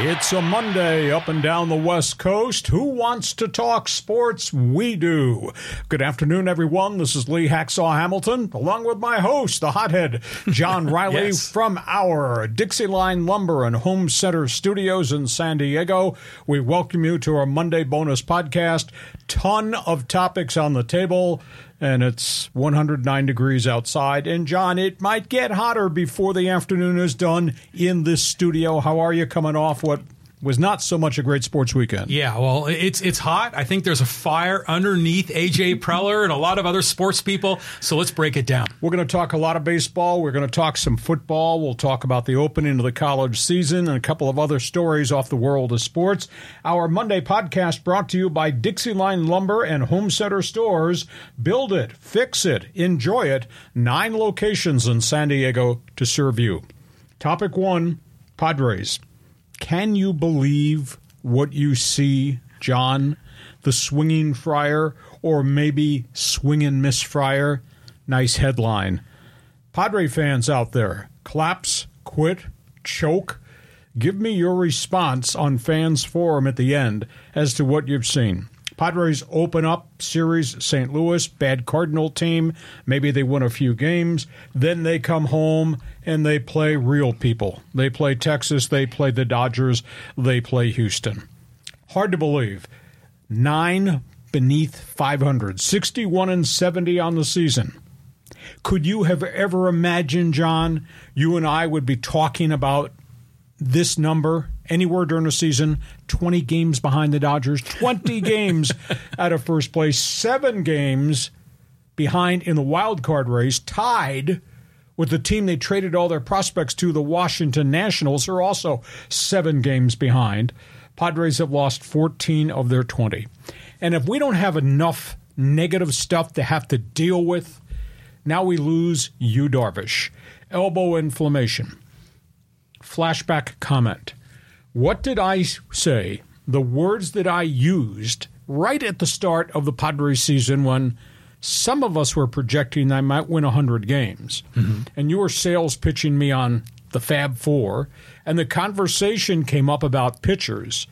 It's a Monday up and down the West Coast. Who wants to talk sports? We do. Good afternoon, everyone. This is Lee Hacksaw Hamilton, along with my host, the hothead, John Riley, Yes. from our Dixie Line Lumber and Home Center studios in San Diego. We welcome you to our Monday bonus podcast. Ton of topics on the table. And it's 109 degrees outside. And John, it might get hotter before the afternoon is done in this studio. How are you coming off what was not so much a great sports weekend? Yeah, well, it's it's hot. I think there's a fire underneath AJ Preller and a lot of other sports people. So let's break it down. We're going to talk a lot of baseball. We're going to talk some football. We'll talk about the opening of the college season and a couple of other stories off the world of sports. Our Monday podcast brought to you by Dixie Line Lumber and Home Center Stores. Build it, fix it, enjoy it. Nine locations in San Diego to serve you. Topic one Padres. Can you believe what you see, John? The swinging friar, or maybe swing and miss friar? Nice headline. Padre fans out there, collapse, quit, choke. Give me your response on Fans Forum at the end as to what you've seen. Padres open up series St. Louis, bad Cardinal team. Maybe they win a few games. Then they come home and they play real people. They play Texas, they play the Dodgers, they play Houston. Hard to believe. Nine beneath 500, 61 and 70 on the season. Could you have ever imagined, John, you and I would be talking about this number anywhere during the season 20 games behind the Dodgers, 20 games out of first place, seven games behind in the wild card race, tied with the team they traded all their prospects to, the Washington Nationals, who are also seven games behind. Padres have lost 14 of their 20. And if we don't have enough negative stuff to have to deal with, now we lose Yu Darvish. Elbow inflammation. Flashback comment. What did I say? The words that I used right at the start of the Padres season when some of us were projecting I might win 100 games. Mm-hmm. And you were sales pitching me on the Fab Four. And the conversation came up about pitchers.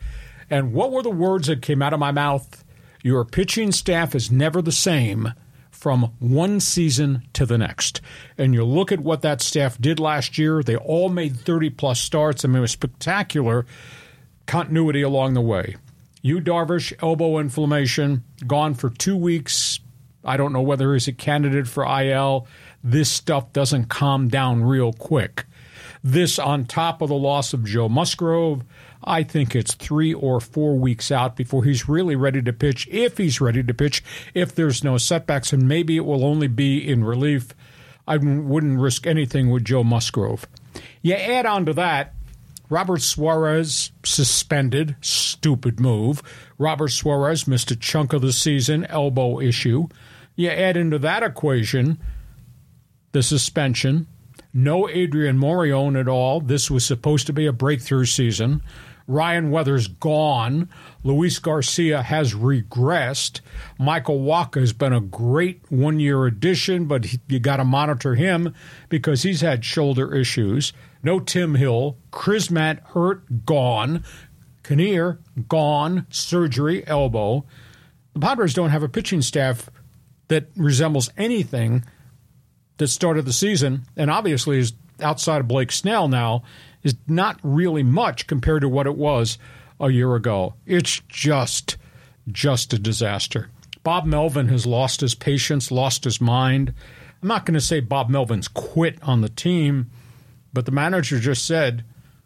And what were the words that came out of my mouth? Your pitching staff is never the same from one season to the next. And you look at what that staff did last year, they all made 30 plus starts. I mean, it was spectacular continuity along the way. Yu Darvish, elbow inflammation, gone for two weeks. I don't know whether he's a candidate for IL. This stuff doesn't calm down real quick. This on top of the loss of Joe Musgrove. I think it's three or four weeks out before he's really ready to pitch, if he's ready to pitch, if there's no setbacks, and maybe it will only be in relief. I wouldn't risk anything with Joe Musgrove. You add on to that, Robert Suarez suspended, stupid move. Robert Suarez missed a chunk of the season, elbow issue. You add into that equation the suspension, no Adrian Morejon at all. This was supposed to be a breakthrough season. Ryan Weathers gone. Luis Garcia has regressed. Michael Wacha has been a great one year addition, but he, you got to monitor him because he's had shoulder issues. No Tim Hill. Chrismat hurt, gone. Kinnear, gone. Surgery, elbow. The Padres don't have a pitching staff that resembles anything that started the season, and obviously is outside of Blake Snell now, is not really much compared to what it was a year ago. It's just, just a disaster. Bob Melvin has lost his patience, lost his mind. I'm not going to say Bob Melvin's quit on the team, but the manager just said,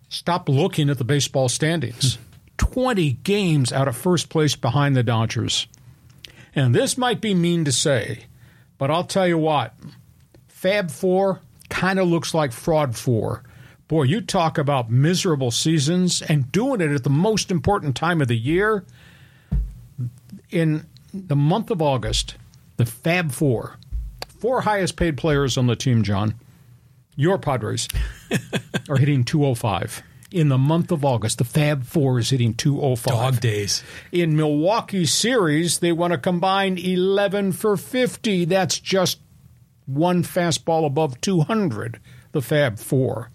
stop looking at the baseball standings. Hmm. 20 games out of first place behind the Dodgers. And this might be mean to say, but I'll tell you what, Fab Four kind of looks like Fraud Four. Boy, you talk about miserable seasons and doing it at the most important time of the year. In the month of August, the Fab Four, four highest paid players on the team, John, your Padres, are hitting 205. in the month of August. The Fab Four is hitting 205. Dog days. In Milwaukee series, they want to combine 11 for 50. That's just one fastball above 200, the Fab Four.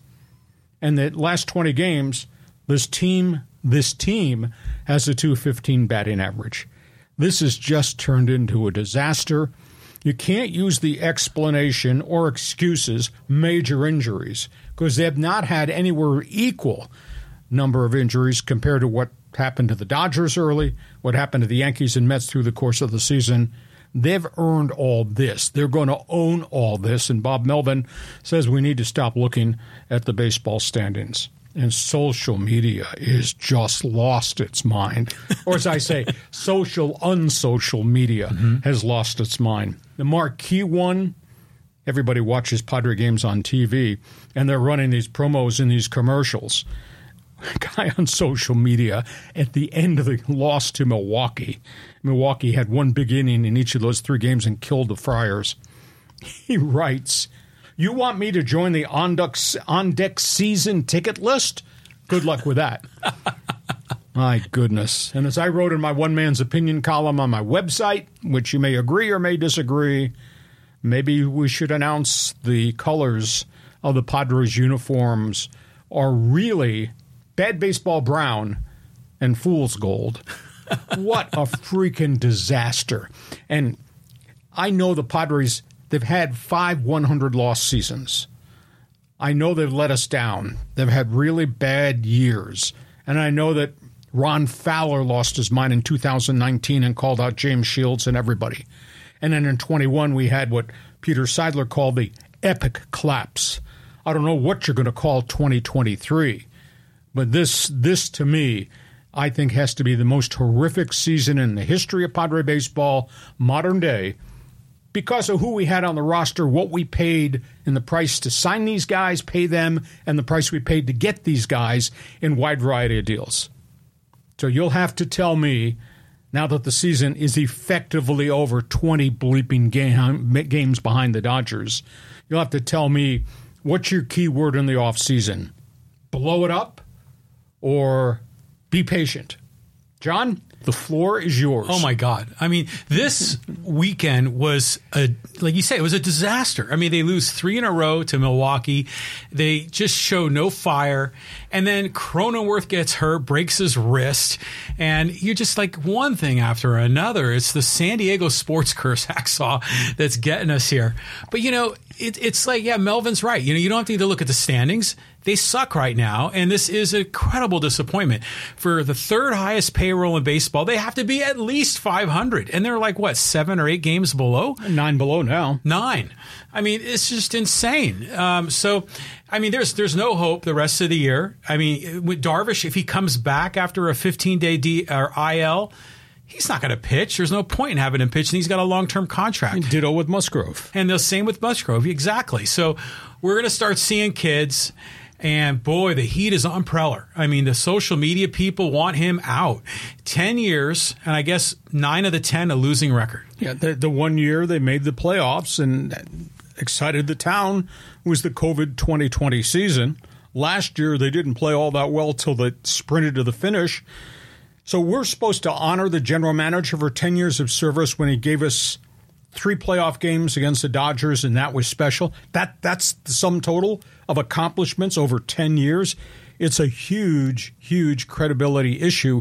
And the last 20 games, this team, this team has a 215 batting average. This has just turned into a disaster. You can't use the explanation or excuses major injuries because they have not had anywhere equal number of injuries compared to what happened to the Dodgers early, what happened to the Yankees and Mets through the course of the season. They've earned all this. They're going to own all this. And Bob Melvin says we need to stop looking at the baseball standings. And social media is just lost its mind. or as I say, social, unsocial media mm-hmm. has lost its mind. The marquee one, everybody watches Padre games on TV, and they're running these promos and these commercials. guy on social media at the end of the loss to Milwaukee. Milwaukee had one big inning in each of those three games and killed the Friars. He writes, You want me to join the on deck, on deck season ticket list? Good luck with that. my goodness. And as I wrote in my one man's opinion column on my website, which you may agree or may disagree, maybe we should announce the colors of the Padres uniforms are really bad baseball brown and fool's gold. what a freaking disaster. And I know the Padres, they've had five 100 loss seasons. I know they've let us down. They've had really bad years. And I know that Ron Fowler lost his mind in 2019 and called out James Shields and everybody. And then in 21, we had what Peter Seidler called the epic collapse. I don't know what you're going to call 2023. But this, this to me, I think has to be the most horrific season in the history of Padre baseball, modern day, because of who we had on the roster, what we paid, and the price to sign these guys, pay them, and the price we paid to get these guys in wide variety of deals. So you'll have to tell me now that the season is effectively over 20 bleeping game, games behind the Dodgers. You'll have to tell me what's your key word in the offseason? Blow it up? Or be patient. John, the floor is yours. Oh my God! I mean, this weekend was a like you say, it was a disaster. I mean, they lose three in a row to Milwaukee. They just show no fire, and then Cronenworth gets hurt, breaks his wrist, and you're just like one thing after another. It's the San Diego sports curse hacksaw that's getting us here. But you know, it, it's like yeah, Melvin's right. You know, you don't have to either look at the standings they suck right now, and this is a credible disappointment. For the third highest payroll in baseball, they have to be at least 500, and they're like, what, seven or eight games below? Nine below now. Nine. I mean, it's just insane. Um, so, I mean, there's there's no hope the rest of the year. I mean, with Darvish, if he comes back after a 15 day D or IL, he's not going to pitch. There's no point in having him pitch, and he's got a long term contract. Ditto with Musgrove, and the same with Musgrove, exactly. So, we're going to start seeing kids and boy, the heat is on Preller. I mean, the social media people want him out. 10 years, and I guess nine of the 10 a losing record. Yeah, the, the one year they made the playoffs and excited the town was the COVID 2020 season. Last year, they didn't play all that well till they sprinted to the finish. So we're supposed to honor the general manager for 10 years of service when he gave us three playoff games against the Dodgers, and that was special. That that's the sum total of accomplishments over ten years. It's a huge, huge credibility issue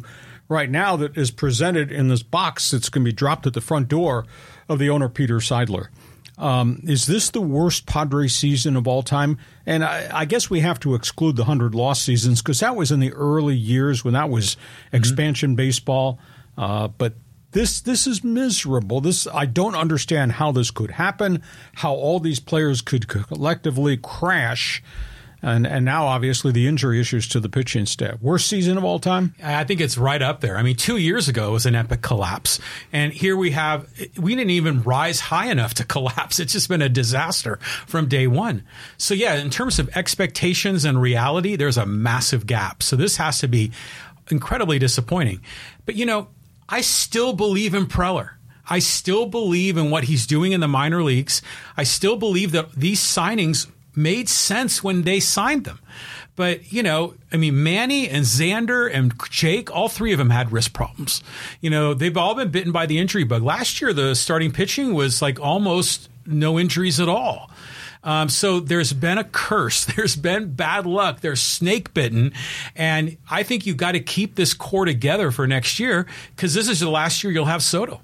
right now that is presented in this box that's going to be dropped at the front door of the owner Peter Seidler. Um, is this the worst Padre season of all time? And I, I guess we have to exclude the hundred loss seasons because that was in the early years when that was mm-hmm. expansion mm-hmm. baseball. Uh, but this this is miserable. This I don't understand how this could happen. How all these players could collectively crash. And, and now, obviously, the injury issues to the pitching staff. Worst season of all time? I think it's right up there. I mean, two years ago was an epic collapse. And here we have, we didn't even rise high enough to collapse. It's just been a disaster from day one. So, yeah, in terms of expectations and reality, there's a massive gap. So, this has to be incredibly disappointing. But, you know, I still believe in Preller. I still believe in what he's doing in the minor leagues. I still believe that these signings made sense when they signed them. But, you know, I mean, Manny and Xander and Jake, all three of them had wrist problems. You know, they've all been bitten by the injury bug. Last year, the starting pitching was like almost no injuries at all. Um, so there's been a curse. There's been bad luck. There's snake bitten. And I think you've got to keep this core together for next year because this is the last year you'll have Soto.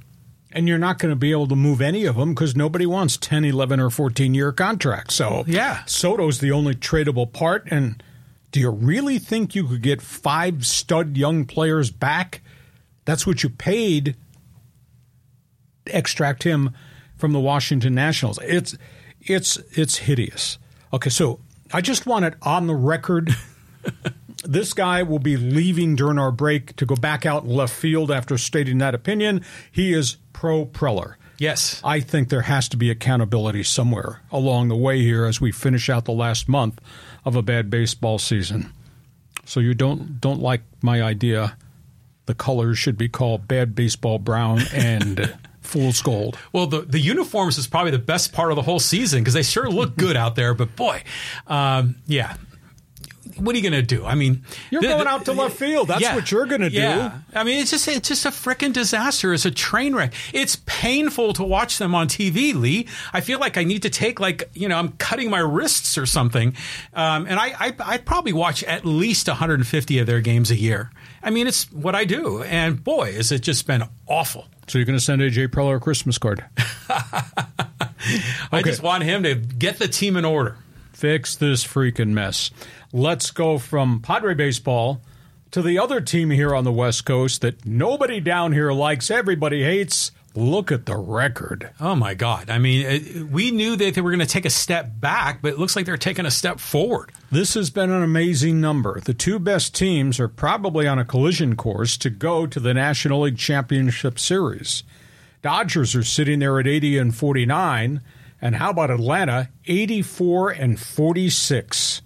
And you're not going to be able to move any of them because nobody wants 10, 11, or 14 year contracts. So, yeah. Soto's the only tradable part. And do you really think you could get five stud young players back? That's what you paid to extract him from the Washington Nationals. It's it's it's hideous. Okay, so I just want it on the record. this guy will be leaving during our break to go back out in left field after stating that opinion. He is pro Preller. Yes. I think there has to be accountability somewhere along the way here as we finish out the last month of a bad baseball season. So you don't don't like my idea. The colors should be called bad baseball brown and fool's gold. Well, the the uniforms is probably the best part of the whole season because they sure look good out there. But boy, um, yeah. What are you going to do? I mean, you're going out to left field. That's yeah, what you're going to do. Yeah. I mean, it's just it's just a freaking disaster. It's a train wreck. It's painful to watch them on TV, Lee. I feel like I need to take like you know I'm cutting my wrists or something. Um, and I, I I probably watch at least 150 of their games a year. I mean, it's what I do. And boy, has it just been awful. So you're going to send AJ Preller a Christmas card? I just want him to get the team in order. Fix this freaking mess. Let's go from Padre baseball to the other team here on the West Coast that nobody down here likes, everybody hates. Look at the record. Oh my God. I mean, it, we knew that they were going to take a step back, but it looks like they're taking a step forward. This has been an amazing number. The two best teams are probably on a collision course to go to the National League Championship Series. Dodgers are sitting there at 80 and 49. And how about Atlanta? 84 and 46.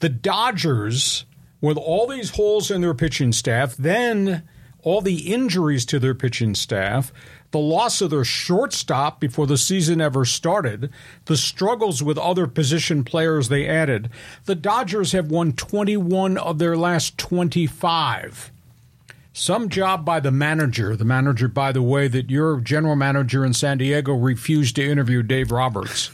The Dodgers, with all these holes in their pitching staff, then all the injuries to their pitching staff, the loss of their shortstop before the season ever started, the struggles with other position players they added, the Dodgers have won 21 of their last 25. Some job by the manager, the manager, by the way, that your general manager in San Diego refused to interview Dave Roberts.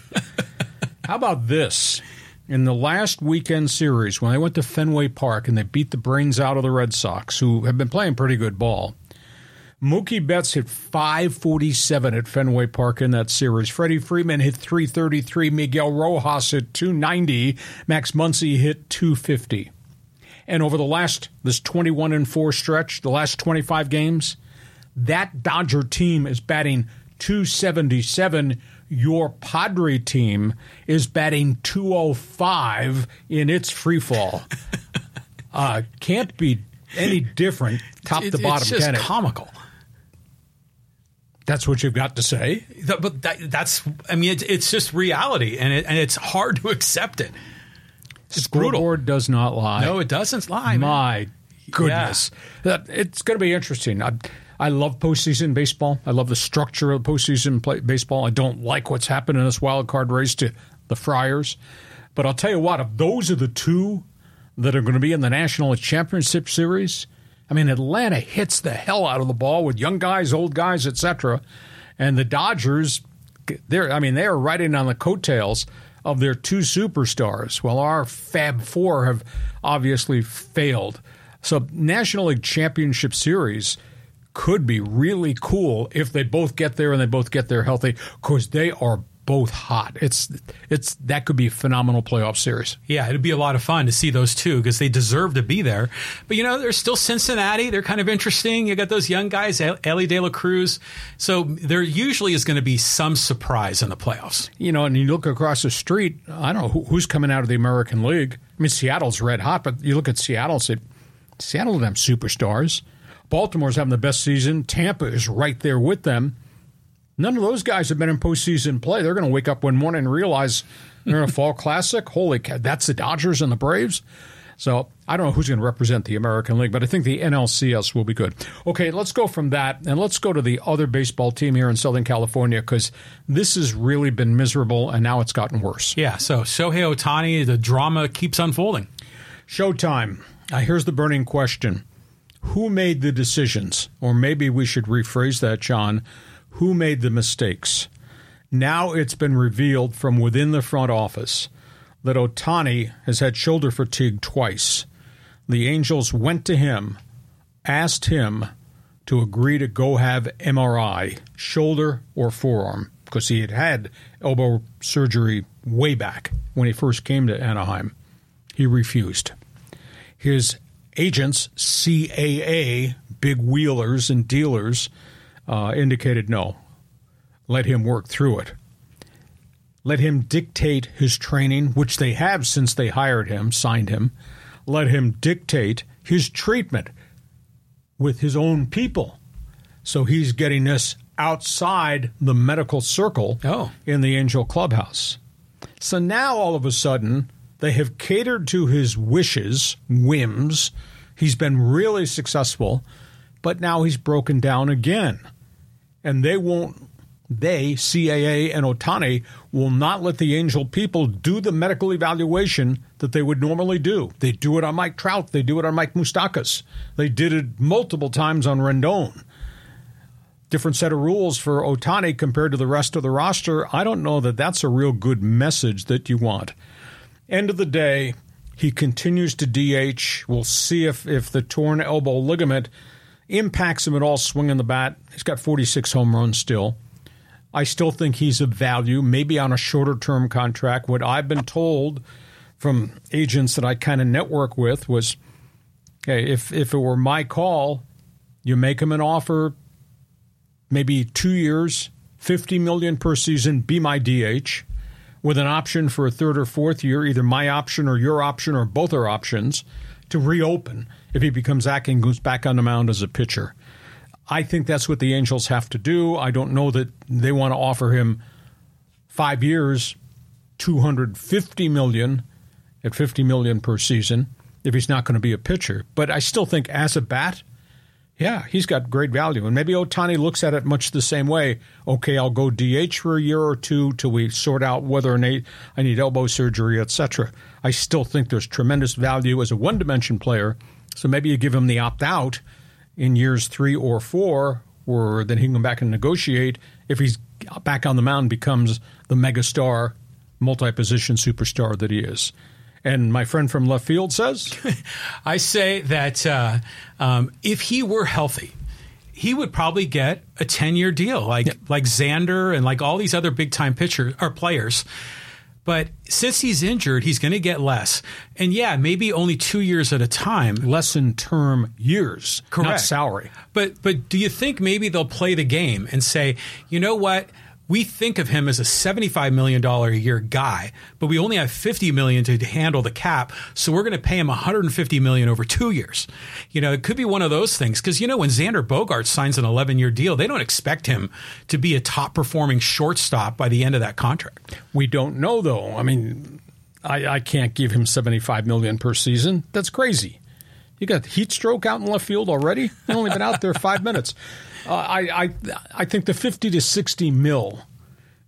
How about this? In the last weekend series, when they went to Fenway Park and they beat the brains out of the Red Sox, who have been playing pretty good ball, Mookie Betts hit 547 at Fenway Park in that series. Freddie Freeman hit 333. Miguel Rojas hit 290. Max Muncy hit 250. And over the last, this 21 and 4 stretch, the last 25 games, that Dodger team is batting 277. Your Padre team is batting 205 in its free fall. uh, can't be any different top It- to bottom, it's just can it? comical. That's what you've got to say. But that, that's, I mean, it's, it's just reality, and it, and it's hard to accept it. It's brutal. Scoreboard does not lie. No, it doesn't lie. man. My goodness. That- It's going to be interesting. I, I love postseason baseball. I love the structure of postseason play, baseball. I don't like what's happened in this wild card race to the Friars. But I'll tell you what, if those are the two that are going to be in the National Championship Series, I mean, Atlanta hits the hell out of the ball with young guys, old guys, etc. And the Dodgers, they're, I mean, they are riding on the coattails of their two superstars. Well, our Fab Four have obviously failed. So, National League Championship Series could be really cool if they both get there and they both get there healthy because they are both hot. It's it's that could be a phenomenal playoff series. Yeah, it'd be a lot of fun to see those two because they deserve to be there. But you know, there's still Cincinnati. They're kind of interesting. You got those young guys, El- Elly De La Cruz. So there usually is going to be some surprise in the playoffs. You know, and you look across the street. I don't know who, who's coming out of the American League. I mean, Seattle's red hot, but you look at Seattle. Say, Seattle doesn't have superstars. Baltimore's having the best season. Tampa is right there with them. None of those guys have been in postseason play. They're going to wake up one morning and realize they're in a fall classic. Holy cow, that's the Dodgers and the Braves. So I don't know who's going to represent the American League, but I think the NLCS will be good. Okay, let's go from that and let's go to the other baseball team here in Southern California because this has really been miserable and now it's gotten worse. Yeah. So Shohei Ohtani, the drama keeps unfolding. Showtime. Uh, here's the burning question Who made the decisions? Or maybe we should rephrase that, John. Who made the mistakes? Now it's been revealed from within the front office that Ohtani has had shoulder fatigue twice. The Angels went to him, asked him to agree to go have MRI, shoulder or forearm, because he had had elbow surgery way back when he first came to Anaheim. He refused. His agents, CAA, big wheelers and dealers, uh, indicated no. Let him work through it. Let him dictate his training, which they have since they hired him, signed him. Let him dictate his treatment with his own people. So he's getting this outside the medical circle oh. in the Angel Clubhouse. So now all of a sudden, they have catered to his wishes, whims. He's been really successful, but now he's broken down again. And they won't they, CAA and Ohtani, will not let the Angel people do the medical evaluation that they would normally do. They do it on Mike Trout. They do it on Mike Moustakas. They did it multiple times on Rendon. Different set of rules for Ohtani compared to the rest of the roster. I don't know that that's a real good message that you want. End of the day, he continues to DH. We'll see if, if the torn elbow ligament impacts him at all swinging the bat. He's got 46 home runs still. I still think he's of value, maybe on a shorter term contract. What I've been told from agents that I kind of network with was hey, if, if it were my call, you make him an offer, maybe two years, 50 million per season, be my DH, with an option for a third or fourth year, either my option or your option or both are options, to reopen if he becomes acting and goes back on the mound as a pitcher. I think that's what the Angels have to do. I don't know that they want to offer him five years, two hundred fifty million at fifty million per season if he's not going to be a pitcher. But I still think as a bat, yeah, he's got great value. And maybe Ohtani looks at it much the same way. Okay, I'll go DH for a year or two till we sort out whether or not I need elbow surgery, etc. I still think there's tremendous value as a one dimension player. So maybe you give him the opt out in years three or four, or then he can come back and negotiate if he's back on the mound, becomes the megastar, multi position superstar that he is. And my friend from left field says, I say that uh, um, if he were healthy, he would probably get a ten year deal, like yeah. like Xander and like all these other big time pitchers or players. But since he's injured, he's going to get less. And yeah, maybe only two years at a time. Less in term years, correct? Not salary. But but do you think maybe they'll play the game and say, you know what? We think of him as a $75 million a year guy, but we only have 50 million to handle the cap. So we're going to pay him 150 million over two years. You know, it could be one of those things. Cause you know, when Xander Bogaerts signs an 11 year deal, they don't expect him to be a top performing shortstop by the end of that contract. We don't know though. I mean, I, I can't give him 75 million per season. That's crazy. You got heat stroke out in left field already. He's only been out there five minutes. Uh, I, I I think the fifty to sixty mil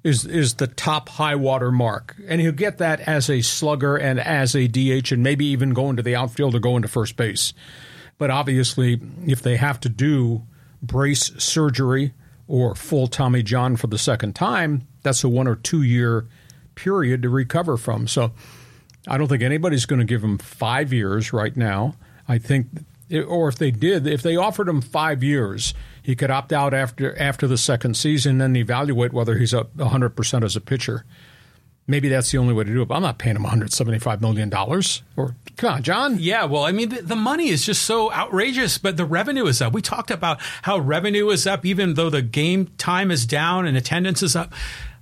is is the top high water mark, and he'll get that as a slugger and as a DH, and maybe even go into the outfield or go into first base. But obviously, if they have to do brace surgery or full Tommy John for the second time, that's a one or two year period to recover from. So I don't think anybody's going to give him five years right now. I think, or if they did, if they offered him five years he could opt out after after the second season, and evaluate whether he's a 100 percent as a pitcher. Maybe that's the only way to do it. But I'm not paying him 175 million dollars. Or come on, John. Yeah, well, I mean, the, the, money is just so outrageous, but the revenue is up. We talked about how revenue is up, even though the game time is down and attendance is up.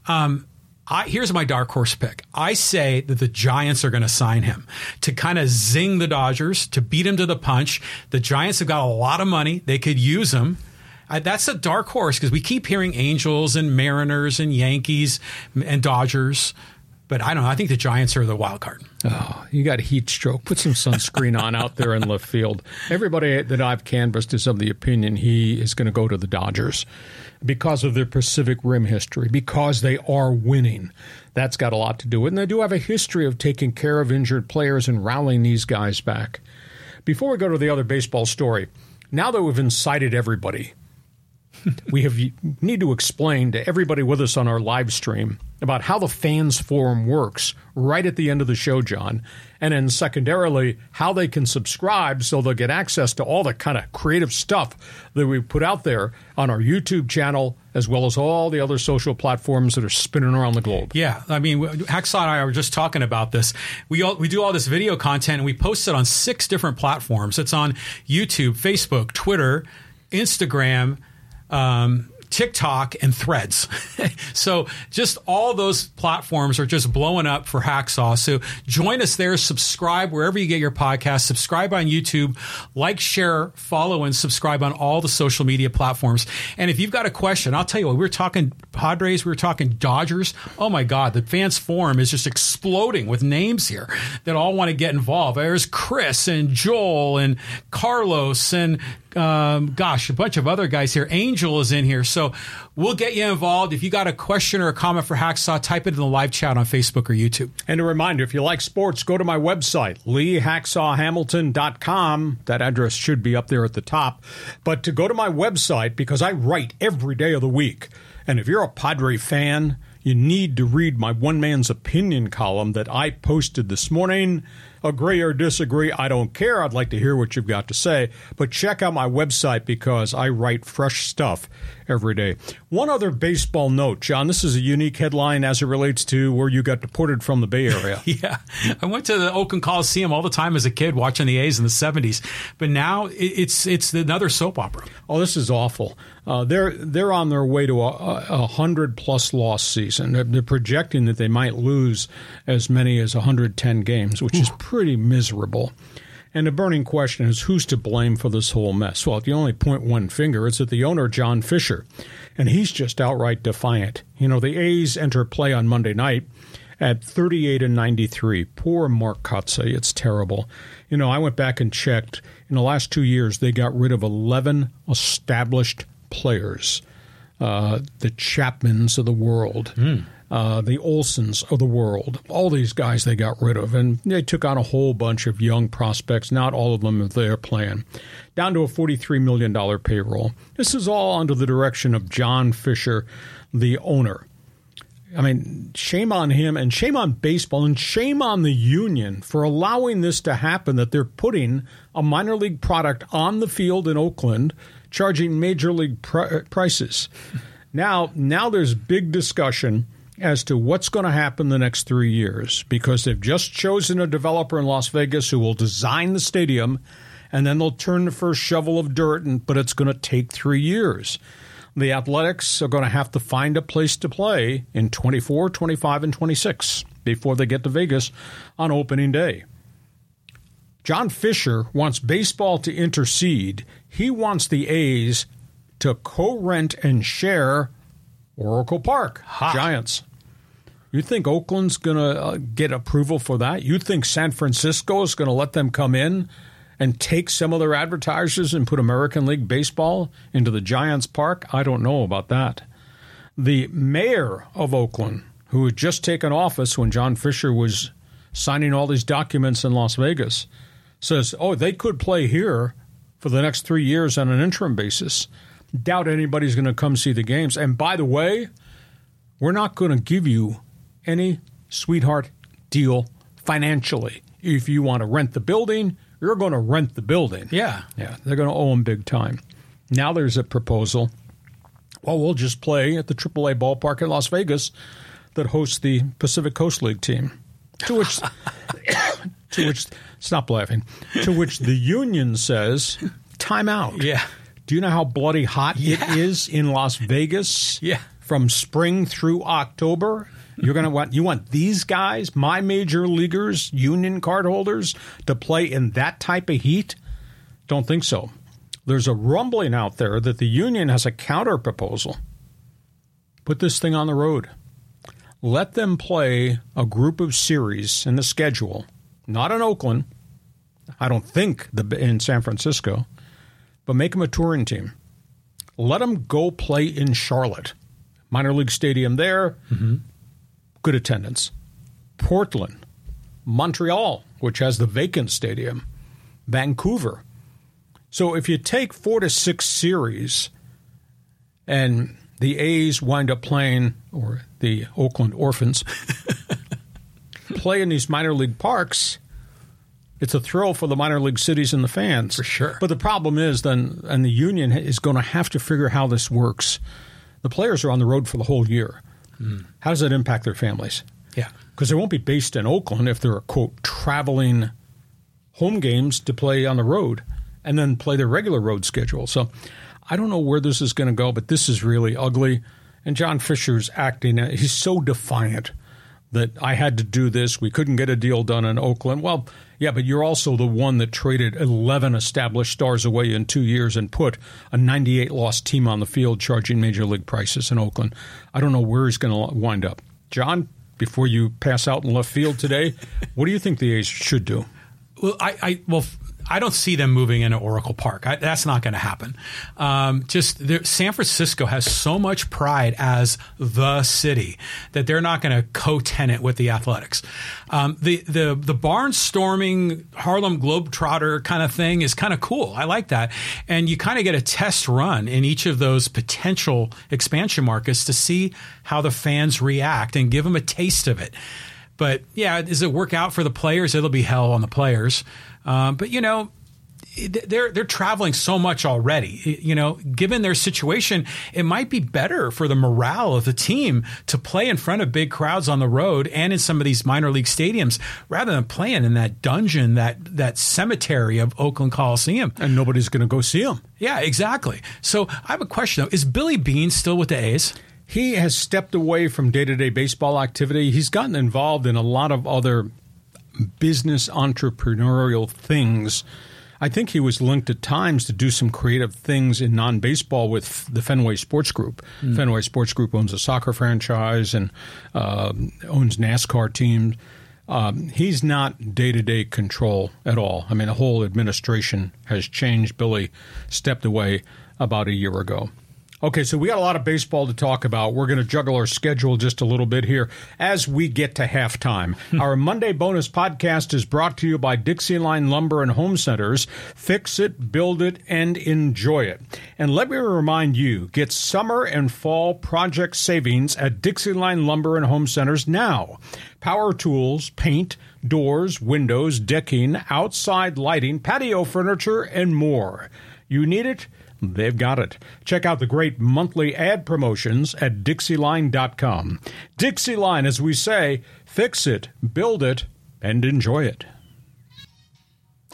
Um, I, here's my dark horse pick. I say that the Giants are going to sign him to kind of zing the Dodgers, to beat him to the punch. The Giants have got a lot of money. They could use him. I, that's a dark horse because we keep hearing Angels and Mariners and Yankees and Dodgers. But I don't know. I think the Giants are the wild card. Oh, you got a heat stroke. Put some sunscreen on out there in left field. Everybody that I've canvassed is of the opinion he is going to go to the Dodgers because of their Pacific Rim history, because they are winning. That's got a lot to do with it. And they do have a history of taking care of injured players and rallying these guys back. Before we go to the other baseball story, now that we've incited everybody, we have need to explain to everybody with us on our live stream about how the fans forum works right at the end of the show, John, and then secondarily how they can subscribe so they'll get access to all the kind of creative stuff that we put out there on our YouTube channel as well as all the other social platforms that are spinning around the globe. Yeah, I mean, Hacksaw and I were just talking about this. We all, we do all this video content and we post it on six different platforms. It's on YouTube, Facebook, Twitter, Instagram um, TikTok and Threads. so just all those platforms are just blowing up for Hacksaw. So join us there. Subscribe wherever you get your podcast. Subscribe on YouTube. Like, share, follow, and subscribe on all the social media platforms. And if you've got a question, I'll tell you what. We were talking Padres. We were talking Dodgers. Oh my God, the fans forum is just exploding with names here that all want to get involved. There's Chris and Joel and Carlos and um, gosh, a bunch of other guys here. Angel is in here. So we'll get you involved. If you got a question or a comment for Hacksaw, type it in the live chat on Facebook or YouTube. And a reminder if you like sports, go to my website, leehacksawhamilton.com. That address should be up there at the top. But to go to my website, because I write every day of the week. And if you're a Padre fan, you need to read my one man's opinion column that I posted this morning agree or disagree, I don't care. I'd like to hear what you've got to say. But check out my website because I write fresh stuff every day. One other baseball note, John. This is a unique headline as it relates to where you got deported from the Bay Area. yeah, I went to the Oakland Coliseum all the time as a kid watching the A's in the '70s, but now it's it's another soap opera. Oh, this is awful. Uh, they're they're on their way to a, a hundred plus loss season. They're, they're, projecting that they might lose as many as 110 games, which Ooh. is pretty miserable. And the burning question is who's to blame for this whole mess? Well, you only point one finger, it's at the owner, John Fisher. And he's just outright defiant. You know, the A's enter play on Monday night at 38 and 93. Poor Mark Kotsay. It's terrible. You know, I went back and checked. In the last two years, they got rid of 11 established players, uh, the Chapmans of the world. Mm uh, the Olsons of the world. All these guys they got rid of, and they took on a whole bunch of young prospects. Not all of them of their plan. Down to a $43 million payroll. This is all under the direction of John Fisher, the owner. I mean, shame on him and shame on baseball and shame on the union for allowing this to happen that they're putting a minor league product on the field in Oakland charging major league pr- prices. Now, now there's big discussion as to what's going to happen the next three years because they've just chosen a developer in Las Vegas who will design the stadium and then they'll turn the first shovel of dirt, and, but it's going to take three years. The Athletics are going to have to find a place to play in 24, 25, and 26 before they get to Vegas on opening day. John Fisher wants baseball to intercede. He wants the A's to co rent and share Oracle Park, Hot. Giants. You think Oakland's going to uh, get approval for that? You think San Francisco is going to let them come in and take some of their advertisers and put American League Baseball into the Giants Park? I don't know about that. The mayor of Oakland, who had just taken office when John Fisher was signing all these documents in Las Vegas, says, oh, they could play here for the next three years on an interim basis. Doubt anybody's going to come see the games. And by the way, we're not going to give you any sweetheart deal financially. If you want to rent the building, you're going to rent the building. Yeah. Yeah. They're going to owe them big time. Now there's a proposal. Well, we'll just play at the AAA ballpark in Las Vegas that hosts the Pacific Coast League team. To which, to which, stop laughing. To which the union says, time out. Yeah. Do you know how bloody hot yeah. it is in Las Vegas? Yeah. From spring through October? You're going to want you want these guys, my major leaguers, union card holders, to play in that type of heat? Don't think so. There's a rumbling out there that the union has a counter proposal. Put this thing on the road. let them play a group of series in the schedule, not in Oakland. I don't think the, in San Francisco, but make them a touring team. Let them go play in Charlotte, minor league stadium there, mm-hmm. Good attendance. Portland, Montreal, which has the vacant stadium, Vancouver. So if you take four to six series and the A's wind up playing, or the Oakland Orphans play in these minor league parks, it's a thrill for the minor league cities and the fans. For sure. But the problem is then, and the union is going to have to figure how this works. The players are on the road for the whole year. Mm. How does that impact their families? Yeah. Because they won't be based in Oakland if they're, quote, traveling home games to play on the road and then play their regular road schedule. So I don't know where this is going to go, but this is really ugly. And John Fisher's acting, he's so defiant that I had to do this. We couldn't get a deal done in Oakland. Well, yeah, but you're also the one that traded 11 established stars away in two years and put a 98 loss team on the field charging major league prices in Oakland. I don't know where he's going to wind up. John, before you pass out in left field today, what do you think the A's should do? Well, I, I well, I don't see them moving into Oracle Park. I, that's not going to happen. Um, just San Francisco has so much pride as the city that they're not going to co-tenant with the Athletics. Um, the the the barnstorming Harlem Globetrotter kind of thing is kind of cool. I like that, and you kind of get a test run in each of those potential expansion markets to see how the fans react and give them a taste of it. But yeah, does it work out for the players? It'll be hell on the players. Um, but you know, they're they're traveling so much already. You know, given their situation, it might be better for the morale of the team to play in front of big crowds on the road and in some of these minor league stadiums rather than playing in that dungeon, that that cemetery of Oakland Coliseum. And nobody's going to go see them. Yeah, exactly. So I have a question though: Is Billy Beane still with the A's? He has stepped away from day to day baseball activity. He's gotten involved in a lot of other business entrepreneurial things. I think he was linked at times to do some creative things in non baseball with the Fenway Sports Group. Mm. Fenway Sports Group owns a soccer franchise and uh, owns NASCAR teams. Um, he's not day to day control at all. I mean, the whole administration has changed. Billy stepped away about a year ago. Okay, so we got a lot of baseball to talk about. We're going to juggle our schedule just a little bit here as we get to halftime. Hmm. our Monday bonus podcast is brought to you by Dixie Line Lumber and Home Centers. Fix it, build it, and enjoy it. And let me remind you get summer and fall project savings at Dixie Line Lumber and Home Centers now. Power tools, paint, doors, windows, decking, outside lighting, patio furniture, and more. You need it? They've got it. Check out the great monthly ad promotions at Dixieline.com. Dixieline, as we say, fix it, build it, and enjoy it.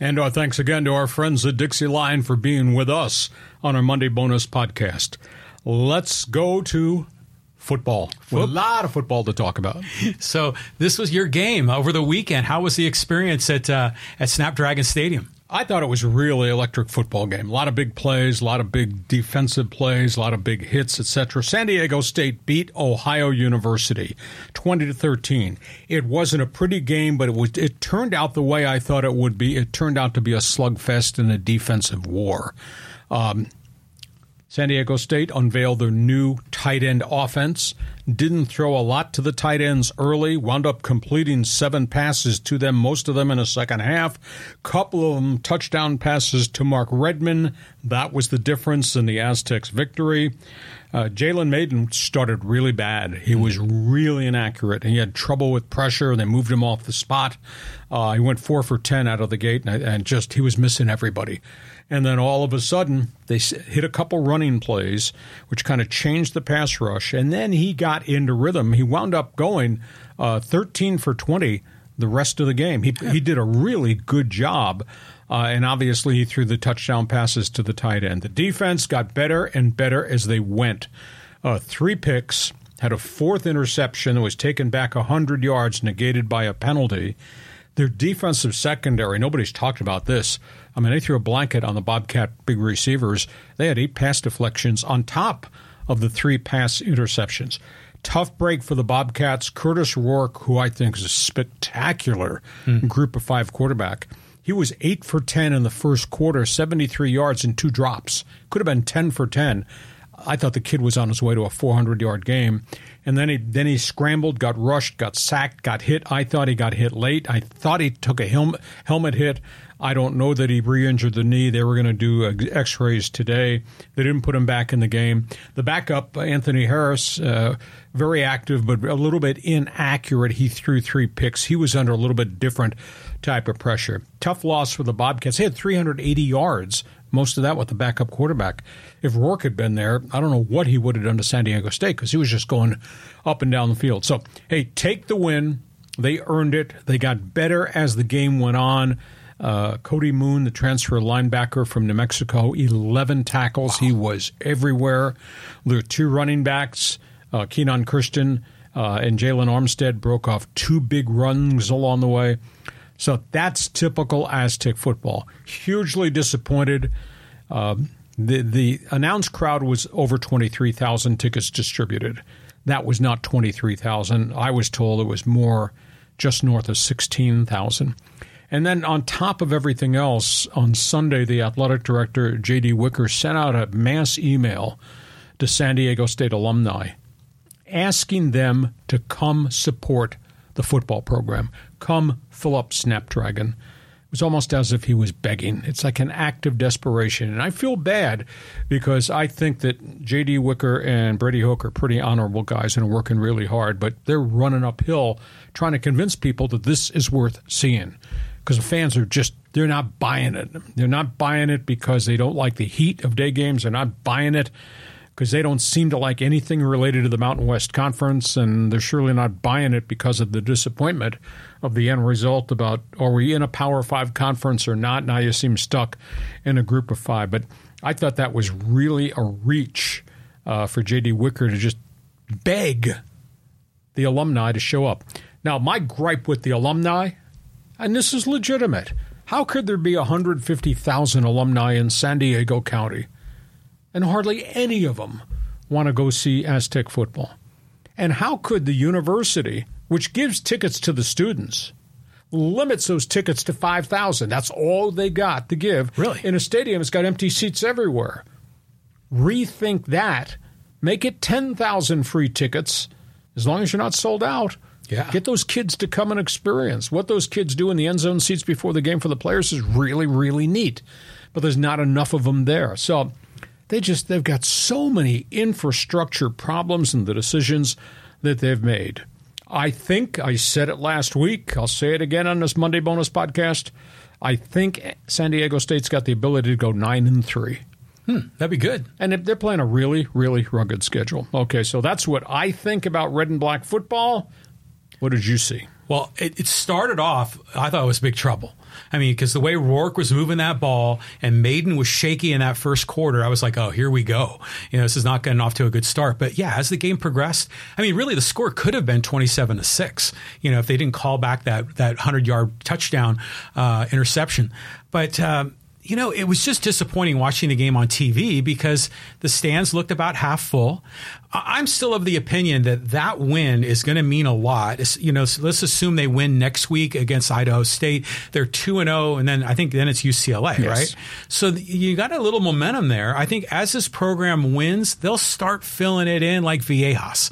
And our thanks again to our friends at Dixieline for being with us on our Monday bonus podcast. Let's go to football. a lot of football to talk about. So this was your game over the weekend. How was the experience at uh, at Snapdragon Stadium? I thought it was really electric football game. A lot of big plays, a lot of big defensive plays, a lot of big hits, etc. San Diego State beat Ohio University 20 to 13. It wasn't a pretty game, but it was it turned out the way I thought it would be. It turned out to be a slugfest and a defensive war. Um, San Diego State unveiled their new tight end offense. Didn't throw a lot to the tight ends early. Wound up completing seven passes to them, most of them in the second half. Couple of them touchdown passes to Mark Redman. That was the difference in the Aztecs' victory. Uh, Jalen Mayden started really bad. He was really inaccurate. He had trouble with pressure. They moved him off the spot. Uh, he went four for ten out of the gate, and, and just he was missing everybody. And then all of a sudden, they hit a couple running plays, which kind of changed the pass rush. And then he got into rhythm. He wound up going uh, 13 for 20 the rest of the game. He, he did a really good job. Uh, and obviously, he threw the touchdown passes to the tight end. The defense got better and better as they went. Uh, three picks, had a fourth interception that was taken back 100 yards, negated by a penalty. Their defensive secondary, nobody's talked about this. I mean, they threw a blanket on the Bobcat big receivers. They had eight pass deflections on top of the three pass interceptions. Tough break for the Bobcats. Kurtis Rourke, who I think is a spectacular hmm. group of five quarterback. He was 8 for 10 in the first quarter, 73 yards and two drops. Could have been 10 for 10. I thought the kid was on his way to a 400 yard game. And then he then he scrambled, got rushed, got sacked, got hit. I thought he got hit late. I thought he took a helmet helmet hit. I don't know that he re-injured the knee. They were going to do X-rays today. They didn't put him back in the game. The backup, Anthony Harris, uh, very active but a little bit inaccurate. He threw three picks. He was under a little bit different type of pressure. Tough loss for the Bobcats. He had 380 yards most of that with the backup quarterback. If Rourke had been there, I don't know what he would have done to San Diego State because he was just going up and down the field. So, hey, take the win. They earned it. They got better as the game went on. Uh, Cody Moon, the transfer linebacker from New Mexico, 11 tackles. Wow. He was everywhere. There were two running backs, uh, Kenan Christon uh, and Jaylon Armstead, broke off two big runs along the way. So that's typical Aztec football. Hugely disappointed. Um, the the announced crowd was over twenty three thousand tickets distributed. That was not twenty three thousand. I was told it was more, just north of sixteen thousand. And then on top of everything else, on Sunday, the athletic director J.D. Wicker sent out a mass email to San Diego State alumni, asking them to come support the football program. Come fill up Snapdragon. It was almost as if he was begging. It's like an act of desperation. And I feel bad because I think that J.D. Wicker and Brady Hoke are pretty honorable guys and are working really hard, but they're running uphill trying to convince people that this is worth seeing because the fans are just they're not buying it. They're not buying it because they don't like the heat of day games. They're not buying it because they don't seem to like anything related to the Mountain West Conference, and they're surely not buying it because of the disappointment of the end result about are we in a Power Five conference or not? Now you seem stuck in a group of five. But I thought that was really a reach uh, for J.D. Wicker to just beg the alumni to show up. Now, my gripe with the alumni, and this is legitimate, how could there be 150,000 alumni in San Diego County? And hardly any of them want to go see Aztec football. And how could the university, which gives tickets to the students, limits those tickets to 5,000? That's all they got to give. Really? In a stadium, it's got empty seats everywhere. Rethink that. Make it 10,000 free tickets as long as you're not sold out. Yeah. Get those kids to come and experience. What those kids do in the end zone seats before the game for the players is really, really neat. But there's not enough of them there. So they just they've got so many infrastructure problems in the decisions that they've made. I think I said it last week. I'll say it again on this Monday bonus podcast. I think San Diego State's got the ability to go nine and three. Hmm, that'd be good. And they're playing a really, really rugged schedule. Okay, so that's what I think about red and black football. What did you see? Well, it, it started off, I thought it was big trouble. I mean, because the way Rourke was moving that ball and Mayden was shaky in that first quarter, I was like, oh, here we go. You know, this is not getting off to a good start. But yeah, as the game progressed, I mean, really the score could have been 27 to 6, you know, if they didn't call back that, that 100 yard touchdown uh, interception. But, um, you know, it was just disappointing watching the game on TV because the stands looked about half full. I'm still of the opinion that that win is going to mean a lot. It's, you know, so let's assume they win next week against Idaho State. They're two and zero, and then I think then it's UCLA, yes. right? So you got a little momentum there. I think as this program wins, they'll start filling it in like Viejas.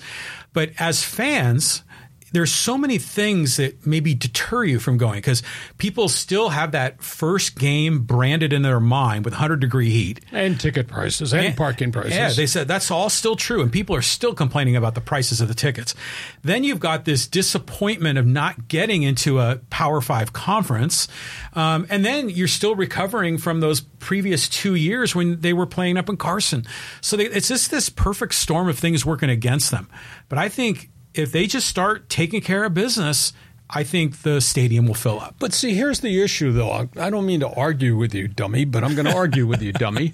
But as fans, there's so many things that maybe deter you from going because people still have that first game branded in their mind with 100 degree heat and ticket prices and, and, parking prices. Yeah, they said that's all still true, and people are still complaining about the prices of the tickets. Then you've got this disappointment of not getting into a Power Five conference, um, and then you're still recovering from those previous two years when they were playing up in Carson. So they, it's just this perfect storm of things working against them. But I think if they just start taking care of business, I think the stadium will fill up. But see, here's the issue, though. I don't mean to argue with you, dummy, but I'm going to argue with you, dummy.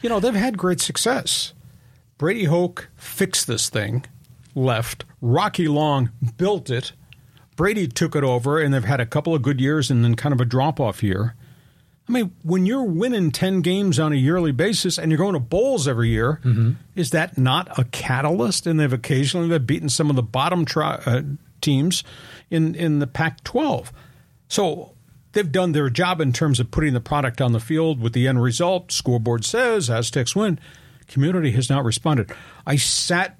You know, they've had great success. Brady Hoke fixed this thing, left. Rocky Long built it. Brady took it over, and they've had a couple of good years and then kind of a drop off year. I mean, when you're winning 10 games on a yearly basis and you're going to bowls every year, mm-hmm. is that not a catalyst? And they've occasionally they've beaten some of the bottom tri- uh, teams in, in the Pac 12. So they've done their job in terms of putting the product on the field with the end result. Scoreboard says Aztecs win. Community has not responded. I sat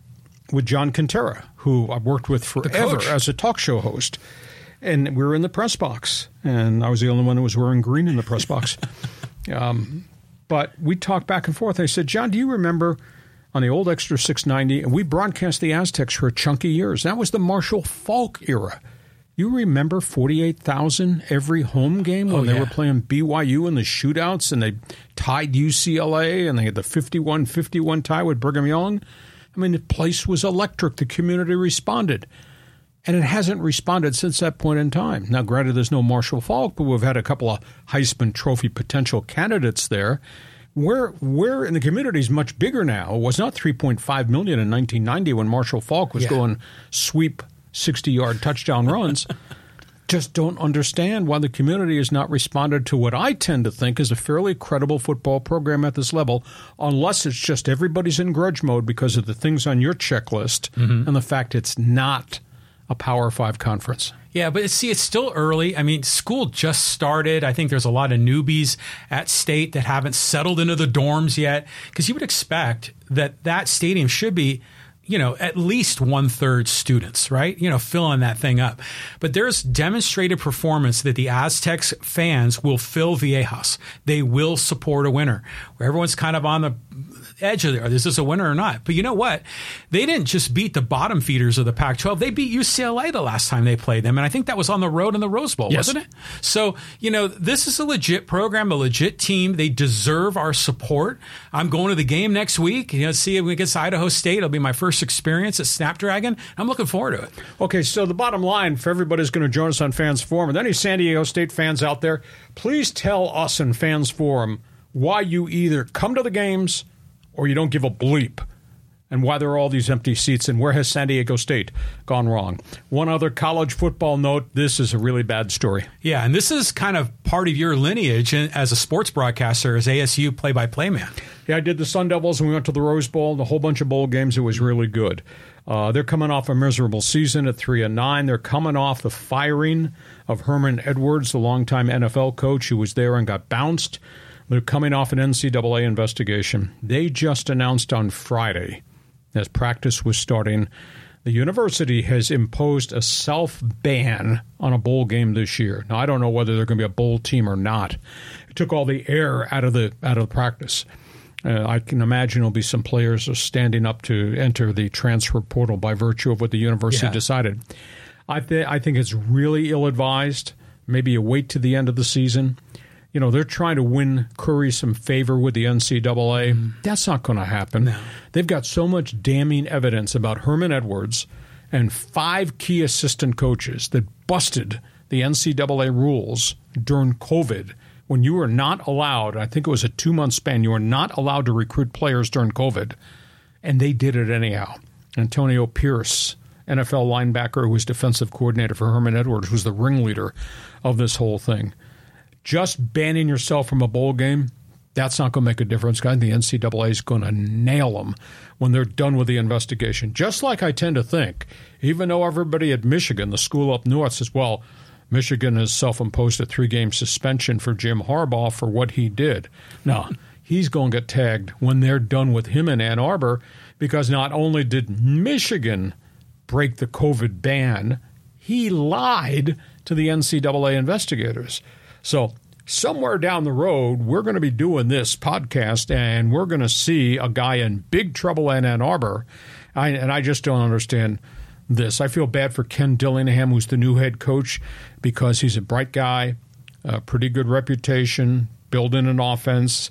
with John Kentera, who I've worked with forever as a talk show host and we were in the press box, and I was the only one who was wearing green in the press box. um, but we talked back and forth. I said, John, do you remember on the old XTRA 690? And we broadcast the Aztecs for a chunky years. That was the Marshall Faulk era. You remember 48,000 every home game when oh, yeah. they were playing BYU in the shootouts and they tied UCLA and they had the 51 51 tie with Brigham Young? I mean, the place was electric. The community responded and it hasn't responded since that point in time. Now, granted, there's no Marshall Faulk, but we've had a couple of Heisman Trophy potential candidates there. Where where in the community is much bigger now. It was not 3.5 million in 1990 when Marshall Faulk was yeah. going sweep 60 yard touchdown runs. Just don't understand why the community has not responded to what I tend to think is a fairly credible football program at this level, unless it's just everybody's in grudge mode because of the things on your checklist mm-hmm. and the fact it's not a Power Five conference. Yeah, but see, it's still early. I mean, school just started. I think there's a lot of newbies at state that haven't settled into the dorms yet. Because you would expect that that stadium should be you know, at least one third students, right? You know, filling that thing up. But there's demonstrated performance that the Aztecs fans will fill Viejas. They will support a winner. Where everyone's kind of on the edge of there. Is this is a winner or not? But you know what? They didn't just beat the bottom feeders of the Pac 12. They beat UCLA the last time they played them. And I think that was on the road in the Rose Bowl, yes. wasn't it? So, you know, this is a legit program, a legit team. They deserve our support. I'm going to the game next week. You know, see if we get to Idaho State. It'll be my first experience at Snapdragon. I'm looking forward to it. Okay, so the bottom line for everybody who's going to join us on Fans Forum, and any San Diego State fans out there, please tell us in Fans Forum why you either come to the games or you don't give a bleep and why there are all these empty seats and where has San Diego State gone wrong. One other college football note this is a really bad story. Yeah, and this is kind of part of your lineage as a sports broadcaster, as ASU play by play man. Yeah, I did the Sun Devils and we went to the Rose Bowl and a whole bunch of bowl games. It was really good. Uh, they're coming off a miserable season at three and nine. They're coming off the firing of Herman Edwards, the longtime NFL coach who was there and got bounced. They're coming off an NCAA investigation. They just announced on Friday, as practice was starting, the university has imposed a self ban on a bowl game this year. Now I don't know whether they're going to be a bowl team or not. It took all the air out of the out of the practice. Uh, I can imagine there'll be some players are standing up to enter the transfer portal by virtue of what the university yeah. decided. I, th- I think it's really ill advised. Maybe you wait to the end of the season you know, they're trying to win Curry some favor with the NCAA. Mm. That's not going to happen. No. They've got so much damning evidence about Herman Edwards and five key assistant coaches that busted the NCAA rules during COVID when you were not allowed, I think it was a two month span, you were not allowed to recruit players during COVID, and they did it anyhow. Antonio Pierce, NFL linebacker who was defensive coordinator for Herman Edwards, was the ringleader of this whole thing just banning yourself from a bowl game, that's not going to make a difference. Think the NCAA is going to nail them when they're done with the investigation. Just like I tend to think, even though everybody at Michigan, the school up north, says, well, Michigan has self imposed a three game suspension for Jim Harbaugh for what he did. Now, he's going to get tagged when they're done with him in Ann Arbor because not only did Michigan break the COVID ban, he lied to the NCAA investigators. So, somewhere down the road, we're going to be doing this podcast and we're going to see a guy in big trouble in Ann Arbor. I, and I just don't understand this. I feel bad for Ken Dillingham, who's the new head coach, because he's a bright guy, a pretty good reputation, building an offense.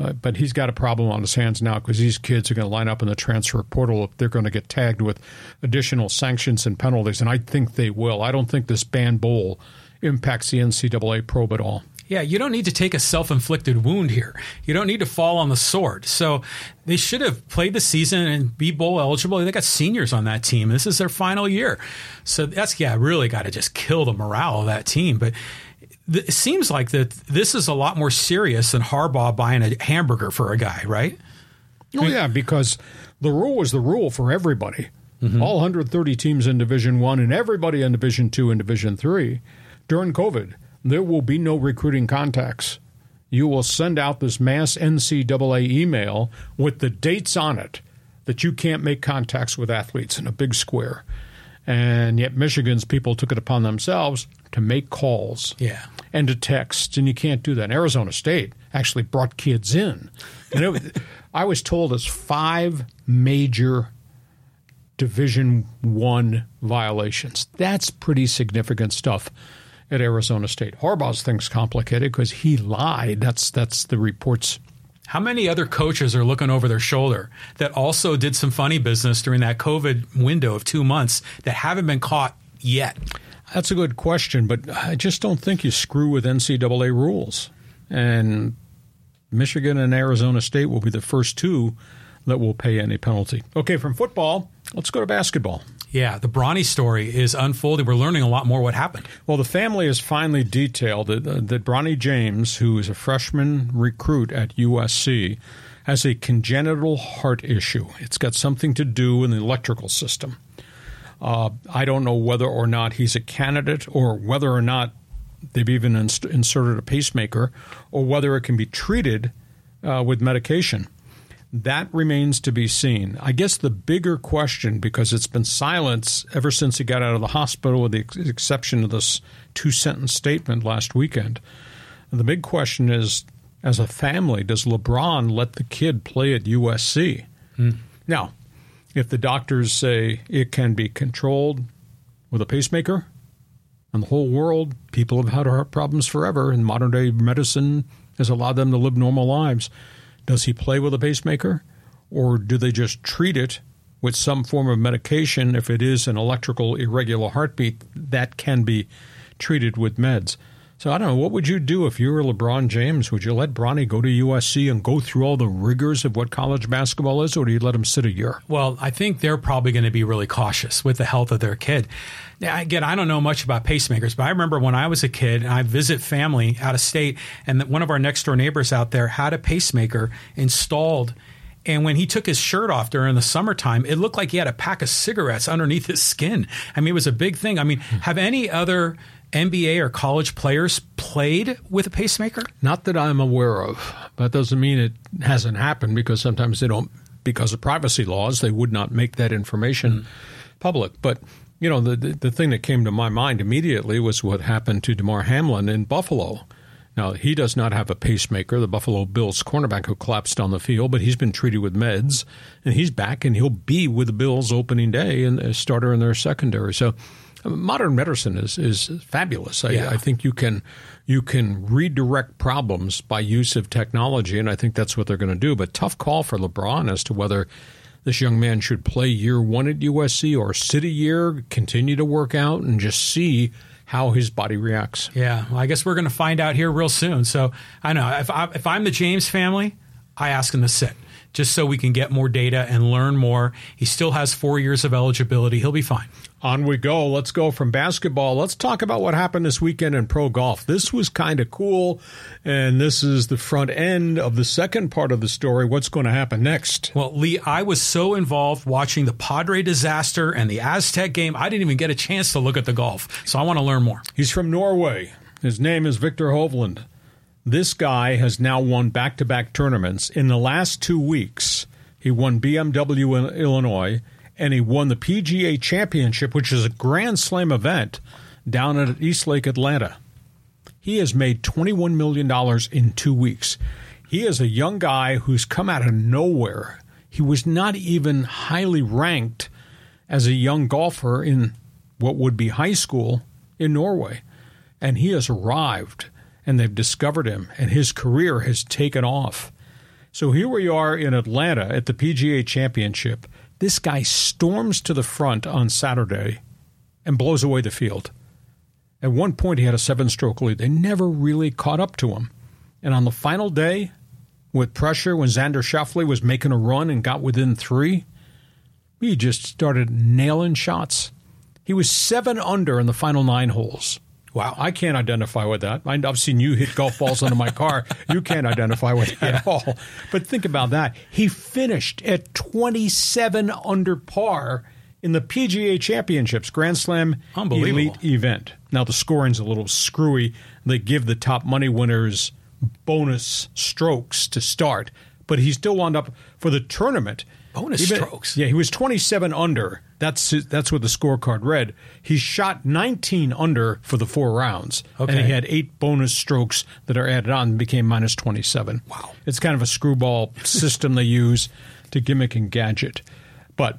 Uh, but he's got a problem on his hands now because these kids are going to line up in the transfer portal they're going to get tagged with additional sanctions and penalties. And I think they will. I don't think this ban bowl impacts the NCAA probe at all. Yeah, you don't need to take a self inflicted wound here. You don't need to fall on the sword. So they should have played the season and be bowl eligible. They got seniors on that team. This is their final year. So that's, yeah, really got to just kill the morale of that team. But th- it seems like that this is a lot more serious than Harbaugh buying a hamburger for a guy, right? Oh yeah, because the rule was the rule for everybody. Mm-hmm. All 130 teams in Division One and everybody in Division Two and Division Three during COVID, there will be no recruiting contacts. You will send out this mass NCAA email with the dates on it that you can't make contacts with athletes in a big square. And yet, Michigan's people took it upon themselves to make calls Yeah. and to text, and you can't do that. And Arizona State actually brought kids in. And it, I was told it's five major Division One violations. That's pretty significant stuff at Arizona State. Harbaugh's thing's complicated because he lied. That's that's the reports. How many other coaches are looking over their shoulder that also did some funny business during that COVID window of two months that haven't been caught yet? That's a good question, but I just don't think you screw with NCAA rules. And Michigan and Arizona State will be the first two that will pay any penalty. Okay, from football, let's go to basketball. Yeah, the Bronny story is unfolding. We're learning a lot more what happened. Well, the family has finally detailed that, that Bronny James, who is a freshman recruit at USC, has a congenital heart issue. It's got something to do with the electrical system. Uh, I don't know whether or not he's a candidate or whether or not they've even inserted a pacemaker or whether it can be treated uh, with medication. That remains to be seen. I guess the bigger question, because it's been silence ever since he got out of the hospital, with the ex- exception of this two sentence statement last weekend, the big question is as a family, does LeBron let the kid play at USC? Hmm. Now, if the doctors say it can be controlled with a pacemaker, and the whole world, people have had heart problems forever, and modern day medicine has allowed them to live normal lives. Does he play with a pacemaker, or do they just treat it with some form of medication? If it is an electrical irregular heartbeat, that can be treated with meds. So I don't know. What would you do if you were LeBron James? Would you let Bronny go to USC and go through all the rigors of what college basketball is, or do you let him sit a year? Well, I think they're probably going to be really cautious with the health of their kid. Again, I don't know much about pacemakers, but I remember when I was a kid and I visit family out of state, and one of our next door neighbors out there had a pacemaker installed. And when he took his shirt off during the summertime, it looked like he had a pack of cigarettes underneath his skin. I mean, it was a big thing. I mean, have any other NBA or college players played with a pacemaker? Not that I'm aware of. That doesn't mean it hasn't happened because sometimes they don't, because of privacy laws, they would not make that information public. But, you know, the, the, the thing that came to my mind immediately was what happened to Damar Hamlin in Buffalo. Now, he does not have a pacemaker, the Buffalo Bills cornerback who collapsed on the field, but he's been treated with meds, and he's back, and he'll be with the Bills opening day and a starter in their secondary. So, modern medicine is is fabulous. I, Yeah. I think you can you can redirect problems by use of technology, and I think that's what they're going to do. But tough call for LeBron as to whether this young man should play year one at USC or sit a year, continue to work out, and just see how his body reacts. Yeah, well, I guess we're going to find out here real soon. So I know if, I, if I'm the James family, I ask him to sit just so we can get more data and learn more. He still has four years of eligibility. He'll be fine. On we go. Let's go from basketball. Let's talk about what happened this weekend in pro golf. This was kind of cool, and this is the front end of the second part of the story. What's going to happen next? Well, Lee, I was so involved watching the Padre disaster and the Aztec game, I didn't even get a chance to look at the golf. So I want to learn more. He's from Norway. His name is Viktor Hovland. This guy has now won back to back tournaments. In the last two weeks, he won BMW in Illinois and he won the PGA Championship, which is a Grand Slam event down at East Lake, Atlanta. He has made $21 million in two weeks. He is a young guy who's come out of nowhere. He was not even highly ranked as a young golfer in what would be high school in Norway. And he has arrived and they've discovered him, and his career has taken off. So here we are in Atlanta at the PGA Championship. This guy storms to the front on Saturday and blows away the field. At one point, he had a seven stroke lead. They never really caught up to him. And on the final day, with pressure, when Xander Schauffele was making a run and got within three, he just started nailing shots. He was seven under in the final nine holes. Wow. I can't identify with that. I've seen you hit golf balls into my car. You can't identify with that at all. But think about that. He finished at 27 under par in the PGA Championships Grand Slam Elite event. Now the scoring's a little screwy. They give the top money winners bonus strokes to start, but he still wound up for the tournament. Bonus strokes? Yeah, he was 27 under. That's that's what the scorecard read. He shot 19 under for the four rounds, and he had eight bonus strokes that are added on and became minus 27. Wow. It's kind of a screwball system they use to gimmick and gadget. But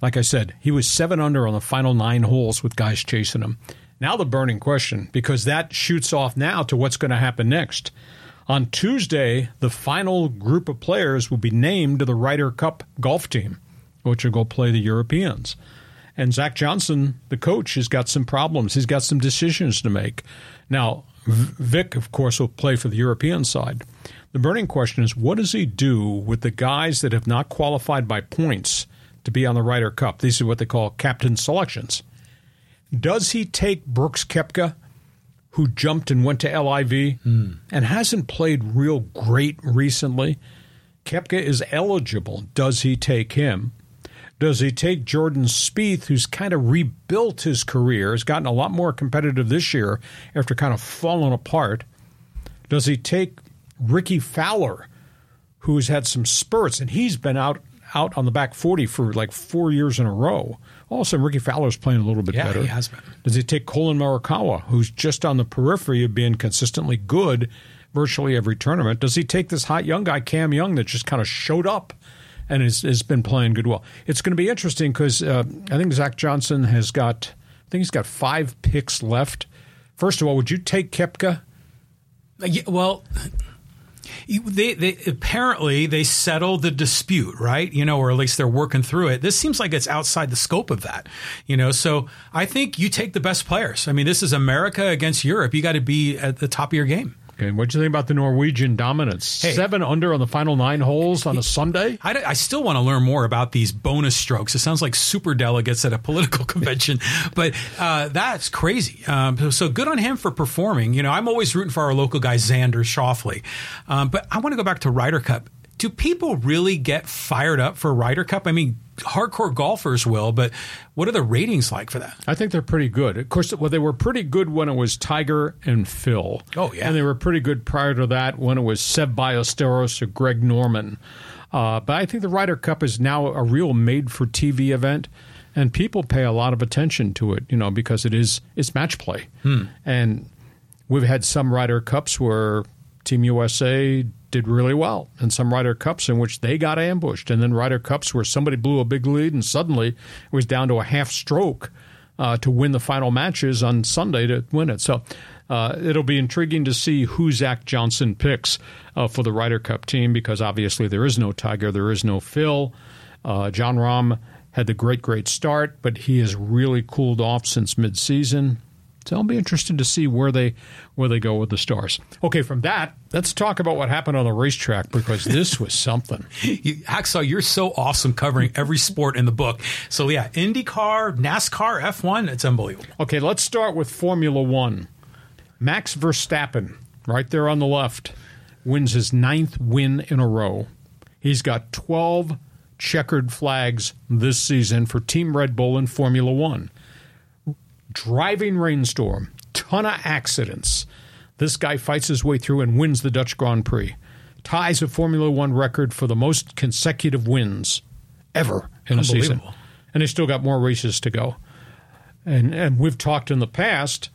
like I said, he was seven under on the final nine holes with guys chasing him. Now the burning question, because that shoots off now to what's going to happen next. On Tuesday, the final group of players will be named to the Ryder Cup golf team, which will go play the Europeans. And Zach Johnson, the coach, has got some problems. He's got some decisions to make. Now, Vic, of course, will play for the European side. The burning question is what does he do with the guys that have not qualified by points to be on the Ryder Cup? These are what they call captain selections. Does he take Brooks Koepka, who jumped and went to LIV hmm. and hasn't played real great recently? Kepka is eligible. Does he take him? Does he take Jordan Spieth, who's kind of rebuilt his career, has gotten a lot more competitive this year after kind of falling apart? Does he take Rickie Fowler, who's had some spurts and he's been out out on the back 40 for like four years in a row? All of a sudden, Rickie Fowler's playing a little bit Yeah, better. he has been. Does he take Collin Morikawa, who's just on the periphery of being consistently good virtually every tournament? Does he take this hot young guy, Cam Young, that just kind of showed up and has, has been playing good well? It's going to be interesting because uh, I think Zach Johnson has got, I think he's got five picks left. First of all, would you take Koepka? Yeah, well, they, they apparently they settled the dispute, right? You know, or at least they're working through it. This seems like it's outside the scope of that, you know. So I think you take the best players. I mean, this is America against Europe. You got to be at the top of your game. Okay, what'd you think about the Norwegian dominance? Hey. Seven under on the final nine holes on a Sunday? I, I still want to learn more about these bonus strokes. It sounds like super delegates at a political convention, but uh, that's crazy. Um, so, so good on him for performing. You know, I'm always rooting for our local guy Xander Schauffele, um, but I want to go back to Ryder Cup. Do people really get fired up for Ryder Cup? I mean, hardcore golfers will, but what are the ratings like for that? I think they're pretty good. Of course, well, they were pretty good when it was Tiger and Phil. Oh, yeah. and they were pretty good prior to that when it was Seve Ballesteros or Greg Norman. Uh, but I think the Ryder Cup is now a real made-for-TV event, and people pay a lot of attention to it. You know, because it is it's match play, and we've had some Ryder Cups where Team USA did really well, and some Ryder Cups in which they got ambushed, and then Ryder Cups where somebody blew a big lead and suddenly it was down to a half stroke uh, to win the final matches on Sunday to win it. So uh, it'll be intriguing to see who Zach Johnson picks uh, for the Ryder Cup team because obviously there is no Tiger, there is no Phil. Uh, Jon Rahm had the great, great start, but he has really cooled off since midseason. So I'll be interested to see where they where they go with the stars. Okay, from that, let's talk about what happened on the racetrack because this was something. You, Hacksaw, you're so awesome covering every sport in the book. So yeah, IndyCar, NASCAR, F1, it's unbelievable. Okay, let's start with Formula One. Max Verstappen, right there on the left, wins his ninth win in a row. He's got 12 checkered flags this season for Team Red Bull in Formula One. Driving rainstorm, ton of accidents. This guy fights his way through and wins the Dutch Grand Prix. Ties a Formula One record for the most consecutive wins ever in a season. And he's still got more races to go. And and we've talked in the past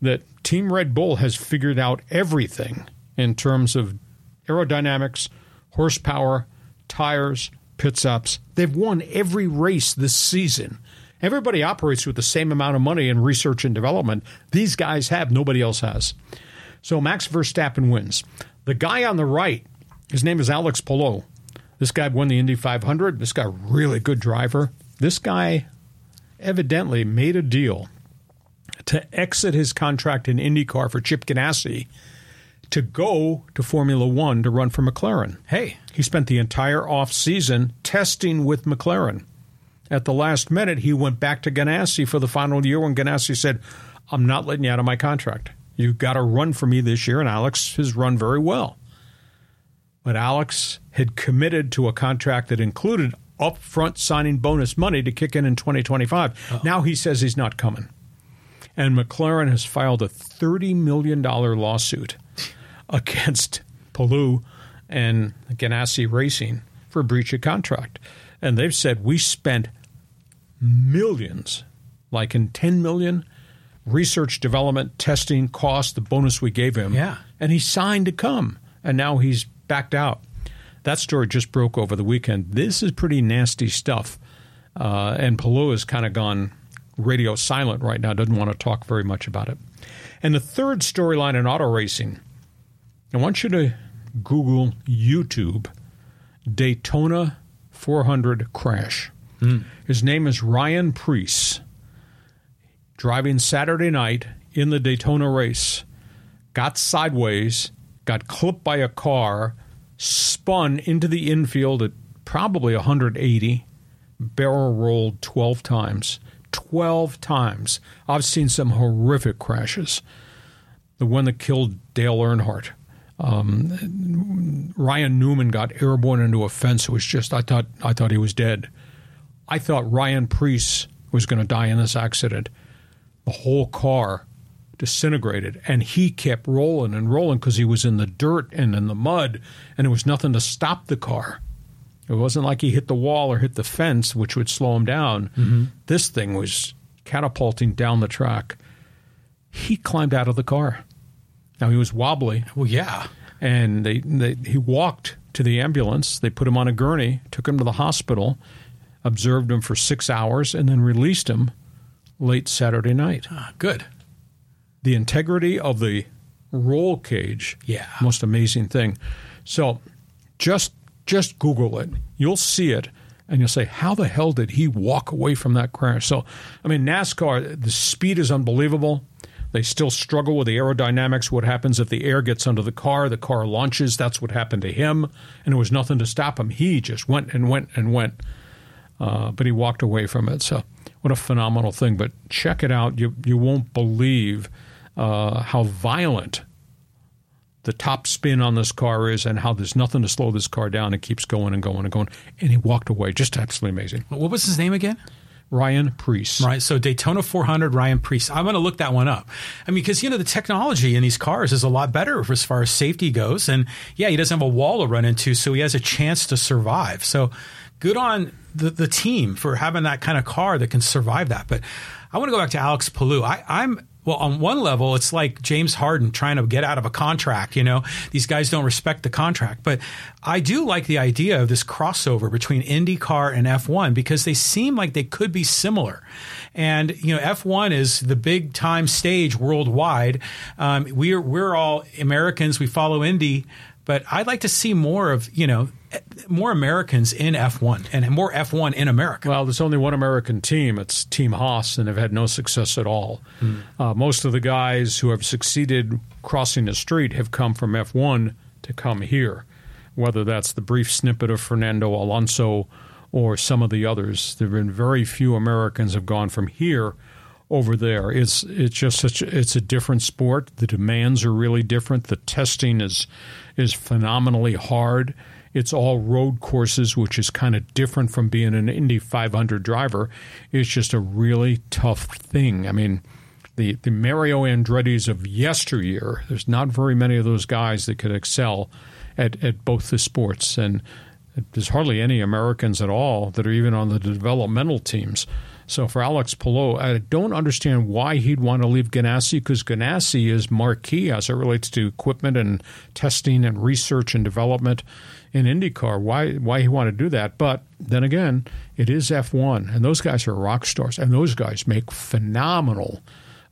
that Team Red Bull has figured out everything in terms of aerodynamics, horsepower, tires, pit stops. They've won every race this season. Everybody operates with the same amount of money in research and development. These guys have, nobody else has. So Max Verstappen wins. The guy on the right, his name is Alex Palou. This guy won the Indy 500. This guy, really good driver. This guy evidently made a deal to exit his contract in IndyCar for Chip Ganassi to go to Formula One to run for McLaren. Hey, He spent the entire off season testing with McLaren. At the last minute, he went back to Ganassi for the final year when Ganassi said, I'm not letting you out of my contract. You've got to run for me this year, and Alex has run very well. But Alex had committed to a contract that included upfront signing bonus money to kick in in 2025. Oh. Uh-huh. Now he says he's not coming. And McLaren has filed a $30 million lawsuit against Palou and Ganassi Racing for breach of contract. And they've said we spent millions, like in 10 million, research, development, testing, cost, the bonus we gave him. Yeah. And he signed to come. And now he's backed out. That story just broke over the weekend. This is pretty nasty stuff. Uh, and Palou has kind of gone radio silent right now, doesn't want to talk very much about it. And the third storyline in auto racing, I want you to Google YouTube Daytona 400 crash. Mm. His name is Ryan Preece. Driving Saturday night in the Daytona race, got sideways, got clipped by a car, spun into the infield at probably 180, barrel rolled 12 times. 12 times. I've seen some horrific crashes. The one that killed Dale Earnhardt. Um, Ryan Newman got airborne into a fence. It was just I thought I thought he was dead. I thought Ryan Preece was going to die in this accident. The whole car disintegrated, and he kept rolling and rolling because he was in the dirt and in the mud, and there was nothing to stop the car. It wasn't like he hit the wall or hit the fence, which would slow him down. Mm-hmm. This thing was catapulting down the track. He climbed out of the car. Now he was wobbly. Well, yeah. And they, they he walked to the ambulance. They put him on a gurney, took him to the hospital, observed him for six hours, and then released him late Saturday night. Ah, good. The integrity of the roll cage. Yeah. Most amazing thing. So just just Google it. You'll see it and you'll say, How the hell did he walk away from that crash? So I mean NASCAR, the speed is unbelievable. They still struggle with the aerodynamics. What happens if the air gets under the car? The car launches. That's what happened to him. And there was nothing to stop him. He just went and went and went. Uh, but he walked away from it. So what a phenomenal thing! But check it out. You you won't believe uh, how violent the top spin on this car is, and how there's nothing to slow this car down. It keeps going and going and going. And he walked away. Just absolutely amazing. What was his name again? Ryan Preece. Right. So Daytona 400, Ryan Preece. I'm going to look that one up. I mean, because, you know, the technology in these cars is a lot better as far as safety goes. And yeah, he doesn't have a wall to run into, so he has a chance to survive. So good on the, the team for having that kind of car that can survive that. But I want to go back to Alex Palou. I, I'm well, on one level, it's like James Harden trying to get out of a contract. You know, these guys don't respect the contract. But I do like the idea of this crossover between IndyCar and F1 because they seem like they could be similar. And you know, F1 is the big time stage worldwide. Um, we're we're all Americans. We follow Indy, but I'd like to see more of you know more Americans in F1 and more F1 in America. Well, there's only one American team. It's Team Haas, and they've had no success at all. Mm. Uh, most of the guys who have succeeded crossing the street have come from F1 to come here, whether that's the brief snippet of Fernando Alonso or some of the others. There have been very few Americans have gone from here over there. It's it's just such a, it's a different sport. The demands are really different. The testing is is phenomenally hard. It's all road courses, which is kind of different from being an Indy 500 driver. It's just a really tough thing. I mean, the, the Mario Andretti's of yesteryear, there's not very many of those guys that could excel at, at both the sports. And there's hardly any Americans at all that are even on the developmental teams. So for Alex Palou, I don't understand why he'd want to leave Ganassi because Ganassi is marquee as it relates to equipment and testing and research and development in IndyCar. Why why he want to do that? But then again, it is F1, and those guys are rock stars, and those guys make phenomenal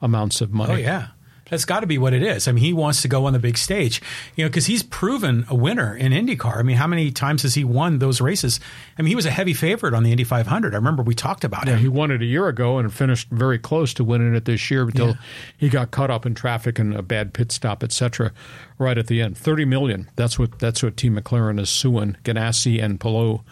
amounts of money. Oh yeah. That's got to be what it is. I mean, he wants to go on the big stage, you know, because he's proven a winner in IndyCar. I mean, how many times has he won those races? I mean, he was a heavy favorite on the Indy 500. I remember we talked about yeah, it. He won it a year ago and finished very close to winning it this year until yeah. he got caught up in traffic and a bad pit stop, etc. Right at the end, thirty million. That's what that's what Team McLaren is suing Ganassi and Palou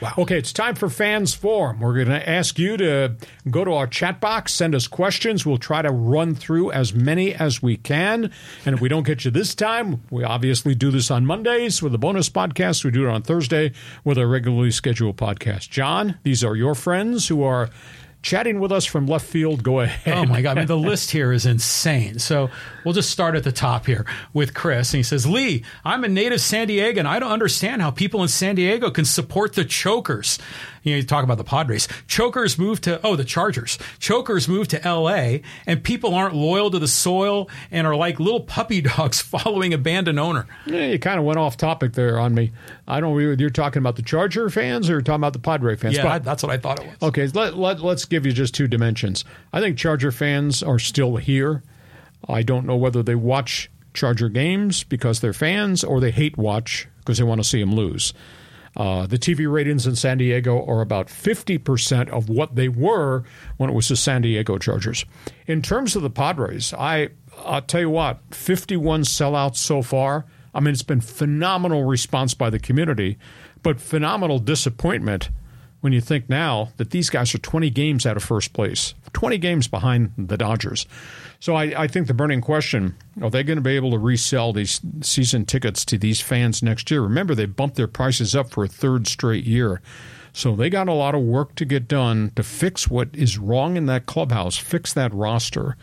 Wow. Okay, it's time for Fans Forum. We're going to ask you to go to our chat box, send us questions. We'll try to run through as many as we can. And if we don't get you this time, we obviously do this on Mondays with a bonus podcast. We do it on Thursday with a regularly scheduled podcast. John, these are your friends who are chatting with us from left field. Go ahead. Oh my God! I mean, the list here is insane. So we'll just start at the top here with Chris, and he says, "Lee, I'm a native San Diego, and I don't understand how people in San Diego can support the Chokers you know, you talk about the Padres. Chokers moved to, oh, the Chargers. Chokers moved to LA and people aren't loyal to the soil and are like little puppy dogs following abandoned owner. Yeah, you kind of went off topic there on me. I don't you're talking about the Charger fans or you're talking about the Padre fans? Yeah, but, that's what I thought it was. Okay, let, let, let's give you just two dimensions. I think Charger fans are still here. I don't know whether they watch Charger games because they're fans or they hate watch because they want to see them lose. Uh, the TV ratings in San Diego are about 50% of what they were when it was the San Diego Chargers. In terms of the Padres, I, I'll tell you what, 51 sellouts so far. I mean, it's been phenomenal response by the community, but phenomenal disappointment when you think now that these guys are 20 games out of first place, 20 games behind the Dodgers. So I, I think the burning question are they going to be able to resell these season tickets to these fans next year? Remember, they bumped their prices up for a third straight year. So they got a lot of work to get done to fix what is wrong in that clubhouse, fix that roster,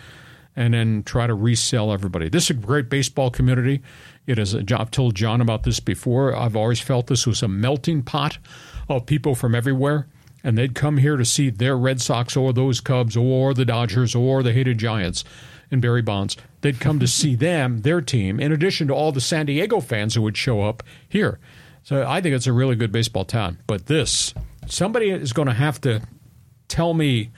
and then try to resell everybody. This is a great baseball community. It is. A, I've told John about this before. I've always felt this was a melting pot of people from everywhere, and they'd come here to see their Red Sox or those Cubs or the Dodgers or the hated Giants and Barry Bonds. They'd come to see them, their team, in addition to all the San Diego fans who would show up here. So I think it's a really good baseball town. But this, somebody is going to have to tell me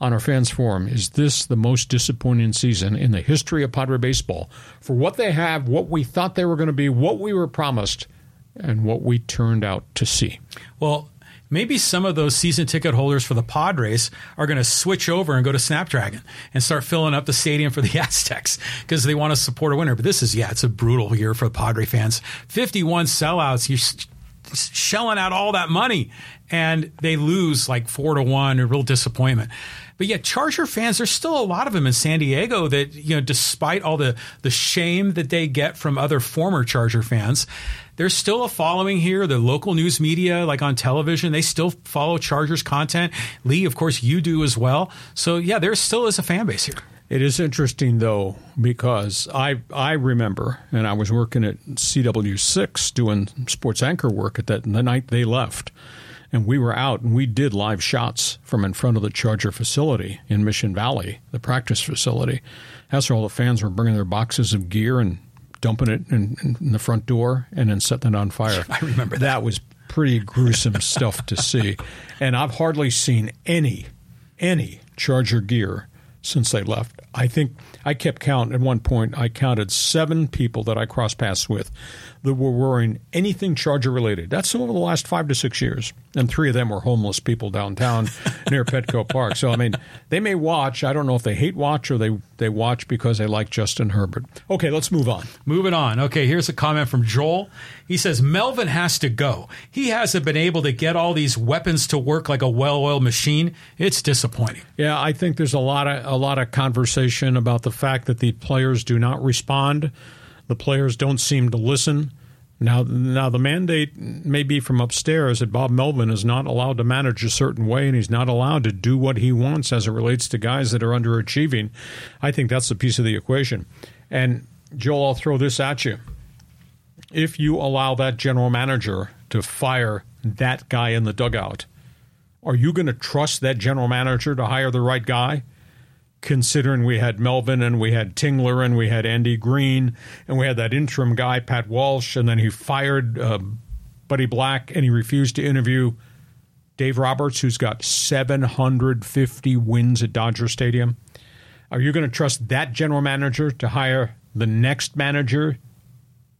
on our fans forum is this the most disappointing season in the history of Padre baseball for what they have, what we thought they were going to be, what we were promised, and what we turned out to see? Well, maybe some of those season ticket holders for the Padres are going to switch over and go to Snapdragon and start filling up the stadium for the Aztecs because they want to support a winner. But this is, yeah, it's a brutal year for the Padre fans. 51 sellouts. You're shelling out all that money and they lose like four to one, a real disappointment. But yet, Charger fans, there's still a lot of them in San Diego that, you know, despite all the, the shame that they get from other former Charger fans, there's still a following here. The local news media, like on television, they still follow Chargers content. Lee, of course, you do as well. So, yeah, there still is a fan base here. It is interesting though because I I remember and I was working at CW6 doing sports anchor work at that the night they left and we were out and we did live shots from in front of the Charger facility in Mission Valley, the practice facility. That's where all the fans were bringing their boxes of gear and dumping it in, in the front door and then setting it on fire. I remember that. that was pretty gruesome stuff to see, and I've hardly seen any any Charger gear since they left. I think I kept count at one point. I counted seven people that I crossed paths with that were wearing anything Charger related. That's over the last five to six years. And three of them were homeless people downtown near Petco Park. So, I mean, they may watch. I don't know if they hate watch or they, they watch because they like Justin Herbert. Okay, let's move on. Moving on. Okay, here's a comment from Joel. He says, Melvin has to go. He hasn't been able to get all these weapons to work like a well oiled machine. It's disappointing. Yeah, I think there's a lot of a lot of conversation about the fact that the players do not respond the players don't seem to listen. Now, now the mandate may be from upstairs that Bob Melvin is not allowed to manage a certain way, and he's not allowed to do what he wants as it relates to guys that are underachieving. I think that's a piece of the equation. And Joel, I'll throw this at you: if you allow that general manager to fire that guy in the dugout, are you going to trust that general manager to hire the right guy? Considering we had Melvin and we had Tingler and we had Andy Green and we had that interim guy, Pat Walsh, and then he fired uh, Buddy Black and he refused to interview Dave Roberts, who's got 750 wins at Dodger Stadium. Are you going to trust that general manager to hire the next manager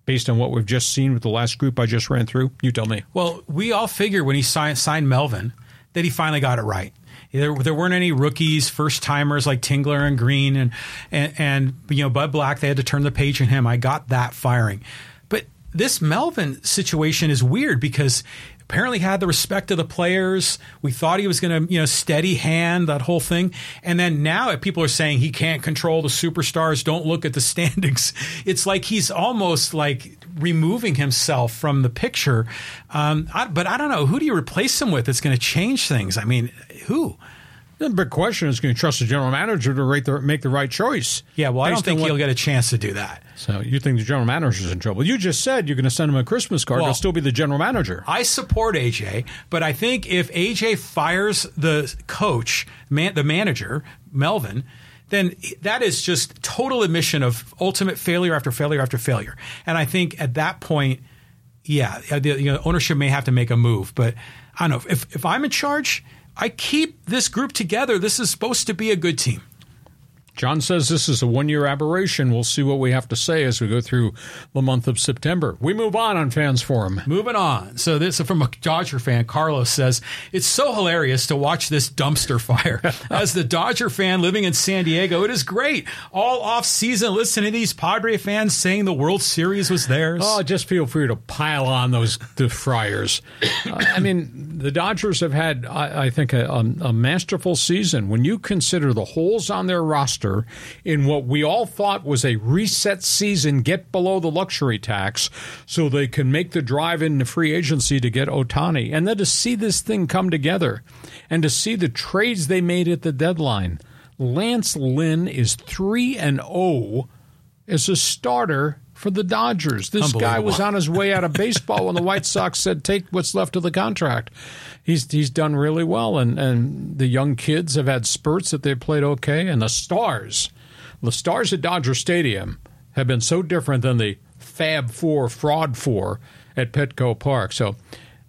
based on what we've just seen with the last group I just ran through? You tell me. Well, we all figured when he signed, signed Melvin that he finally got it right. There, there weren't any rookies, first timers like Tingler and Green and, and and you know Bud Black. They had to turn the page on him. I got that firing, but this Melvin situation is weird because apparently had the respect of the players. We thought he was going to, you know, steady hand that whole thing. And then now people are saying he can't control the superstars. Don't look at the standings. It's like he's almost like removing himself from the picture. Um, I, but I don't know. Who do you replace him with that's going to change things? I mean, who? The big question is: Can you trust the general manager to the, make the right choice? Yeah, well, I don't think what, he'll get a chance to do that. So you think the general manager's in trouble? You just said you're going to send him a Christmas card. Well, He'll still be the general manager. I support AJ, but I think if AJ fires the coach, man, the manager Melvin, then that is just total admission of ultimate failure after failure after failure. And I think at that point, yeah, the you know, ownership may have to make a move. But I don't know if if I'm in charge I keep this group together. This is supposed to be a good team. John says this is a one year aberration. We'll see what we have to say as we go through the month of September. We move on on Fans Forum. Moving on. So, this is from a Dodger fan, Carlos says, It's so hilarious to watch this dumpster fire. As the Dodger fan living in San Diego, it is great. All off season, listening to these Padre fans saying the World Series was theirs. Oh, just feel free to pile on those the Friars. uh, I mean, the Dodgers have had, I, I think, a, a, a masterful season. When you consider the holes on their roster, roster in what we all thought was a reset season, get below the luxury tax so they can make the drive into free agency to get Ohtani. And then to see this thing come together and to see the trades they made at the deadline. Lance Lynn is 3 and 0 as a starter for the Dodgers. This guy was on his way out of baseball when the White Sox said, "Take what's left of the contract." He's he's done really well, and and the young kids have had spurts that they've played okay, and the stars, the stars at Dodger Stadium have been so different than the Fab Four, Fraud Four at Petco Park. So,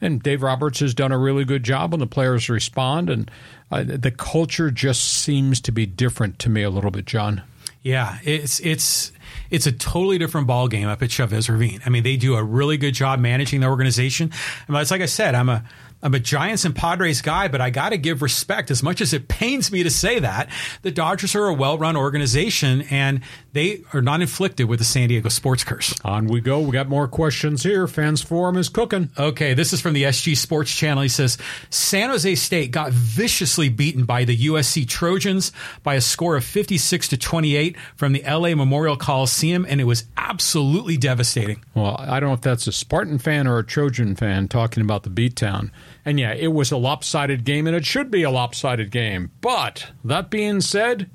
and Dave Roberts has done a really good job, and the players respond, and uh, the culture just seems to be different to me a little bit, John. Yeah, it's it's it's a totally different ball game up at Chavez Ravine. I mean, they do a really good job managing the organization. And it's like I said, I'm a I'm a Giants and Padres guy, but I got to give respect. As much as it pains me to say that, the Dodgers are a well-run organization, and they are not inflicted with the San Diego sports curse. On we go. We got more questions here. Fans Forum is cooking. Okay, this is from the SG Sports Channel. He says San Jose State got viciously beaten by the USC Trojans by a score of 56 to 28 from the LA Memorial Coliseum, and it was absolutely devastating. Well, I don't know if that's a Spartan fan or a Trojan fan talking about the beatdown. And yeah, it was a lopsided game, and it should be a lopsided game. But that being said,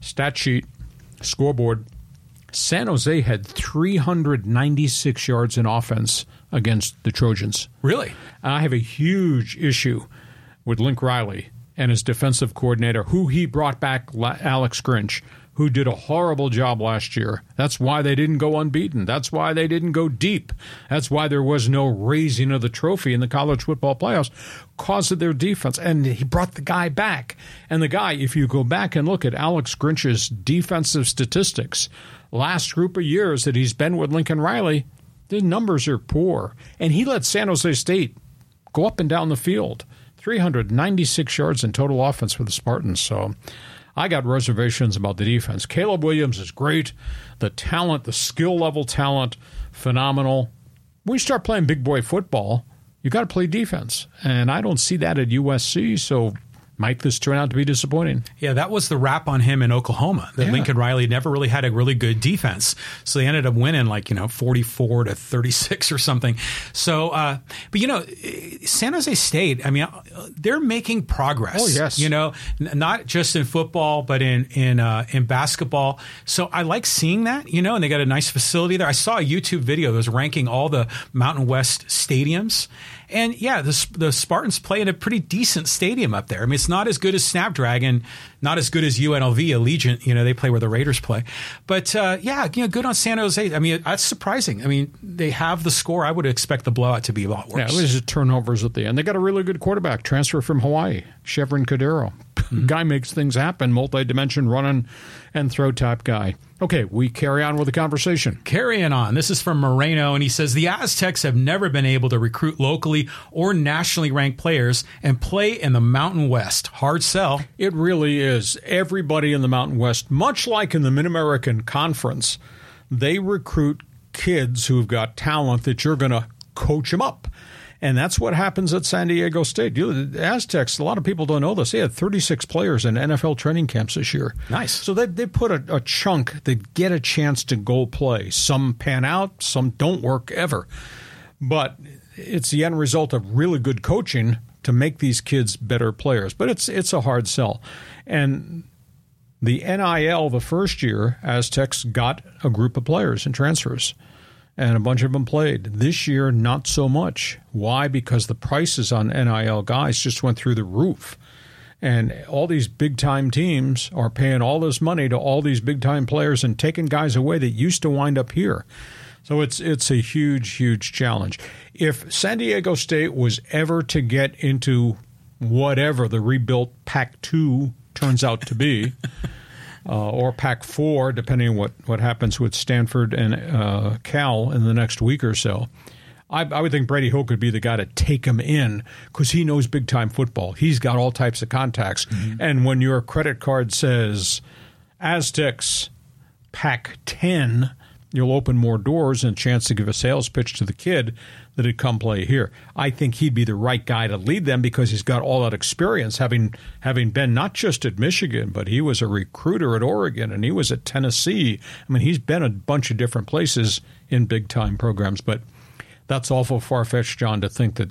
stat sheet, scoreboard, San Jose had 396 yards in offense against the Trojans. Really? I have a huge issue with Link Riley and his defensive coordinator, who he brought back, Alex Grinch who did a horrible job last year. That's why they didn't go unbeaten. That's why they didn't go deep. That's why there was no raising of the trophy in the college football playoffs because of their defense. And he brought the guy back. And the guy, if you go back and look at Alex Grinch's defensive statistics, last group of years that he's been with Lincoln Riley, the numbers are poor. And he let San Jose State go up and down the field. 396 yards in total offense for the Spartans. So I got reservations about the defense. Caleb Williams is great. The talent, the skill level talent, phenomenal. When you start playing big boy football, you got to play defense. And I don't see that at USC. So might this turn out to be disappointing? Yeah, that was the rap on him in Oklahoma. That yeah. Lincoln Riley never really had a really good defense, so they ended up winning like you know forty four to thirty six or something. So, uh, but you know, San Jose State. I mean, they're making progress. Oh yes, you know, n- not just in football, but in in uh, in basketball. So I like seeing that. You know, and they got a nice facility there. I saw a YouTube video that was ranking all the Mountain West stadiums and yeah, the, the Spartans play in a pretty decent stadium up there. I mean, it's not as good as Snapdragon, not as good as UNLV, Allegiant. You know, they play where the Raiders play. But uh, yeah, you know, good on San Jose. I mean, that's surprising. I mean, they have the score. I would expect the blowout to be a lot worse. Yeah, it was just turnovers at the end. They got a really good quarterback, transfer from Hawaii, Chevan Cordeiro. Mm-hmm. Guy makes things happen, multi-dimension running and throw type guy. Okay, we carry on with the conversation. Carrying on. This is from Moreno, and he says the Aztecs have never been able to recruit locally or nationally ranked players and play in the Mountain West. Hard sell. It really is. Everybody in the Mountain West, much like in the Mid American Conference, they recruit kids who've got talent that you're going to coach them up. And that's what happens at San Diego State. You, the Aztecs, a lot of people don't know this. They had 36 players in NFL training camps this year. Nice. So they, they put a, a chunk that get a chance to go play. Some pan out, some don't work ever. But it's the end result of really good coaching to make these kids better players. But it's it's a hard sell. And the NIL the first year, Aztecs got a group of players and transfers and a bunch of them played. This year, not so much. Why? Because the prices on NIL guys just went through the roof. And all these big time teams are paying all this money to all these big time players and taking guys away that used to wind up here. So it's it's a huge, huge challenge. If San Diego State was ever to get into whatever the rebuilt Pac two turns out to be, uh, or Pac four, depending on what, what happens with Stanford and uh, Cal in the next week or so. I, I, would think Brady Hoke could be the guy to take him in because he knows big time football. He's got all types of contacts. Mm-hmm. And when your credit card says Aztecs Pac 10, you'll open more doors and a chance to give a sales pitch to the kid that had come play here. I think he'd be the right guy to lead them because he's got all that experience, having having been not just at Michigan, but he was a recruiter at Oregon and he was at Tennessee. I mean, he's been a bunch of different places in big time programs, but that's awful far fetched, John, to think that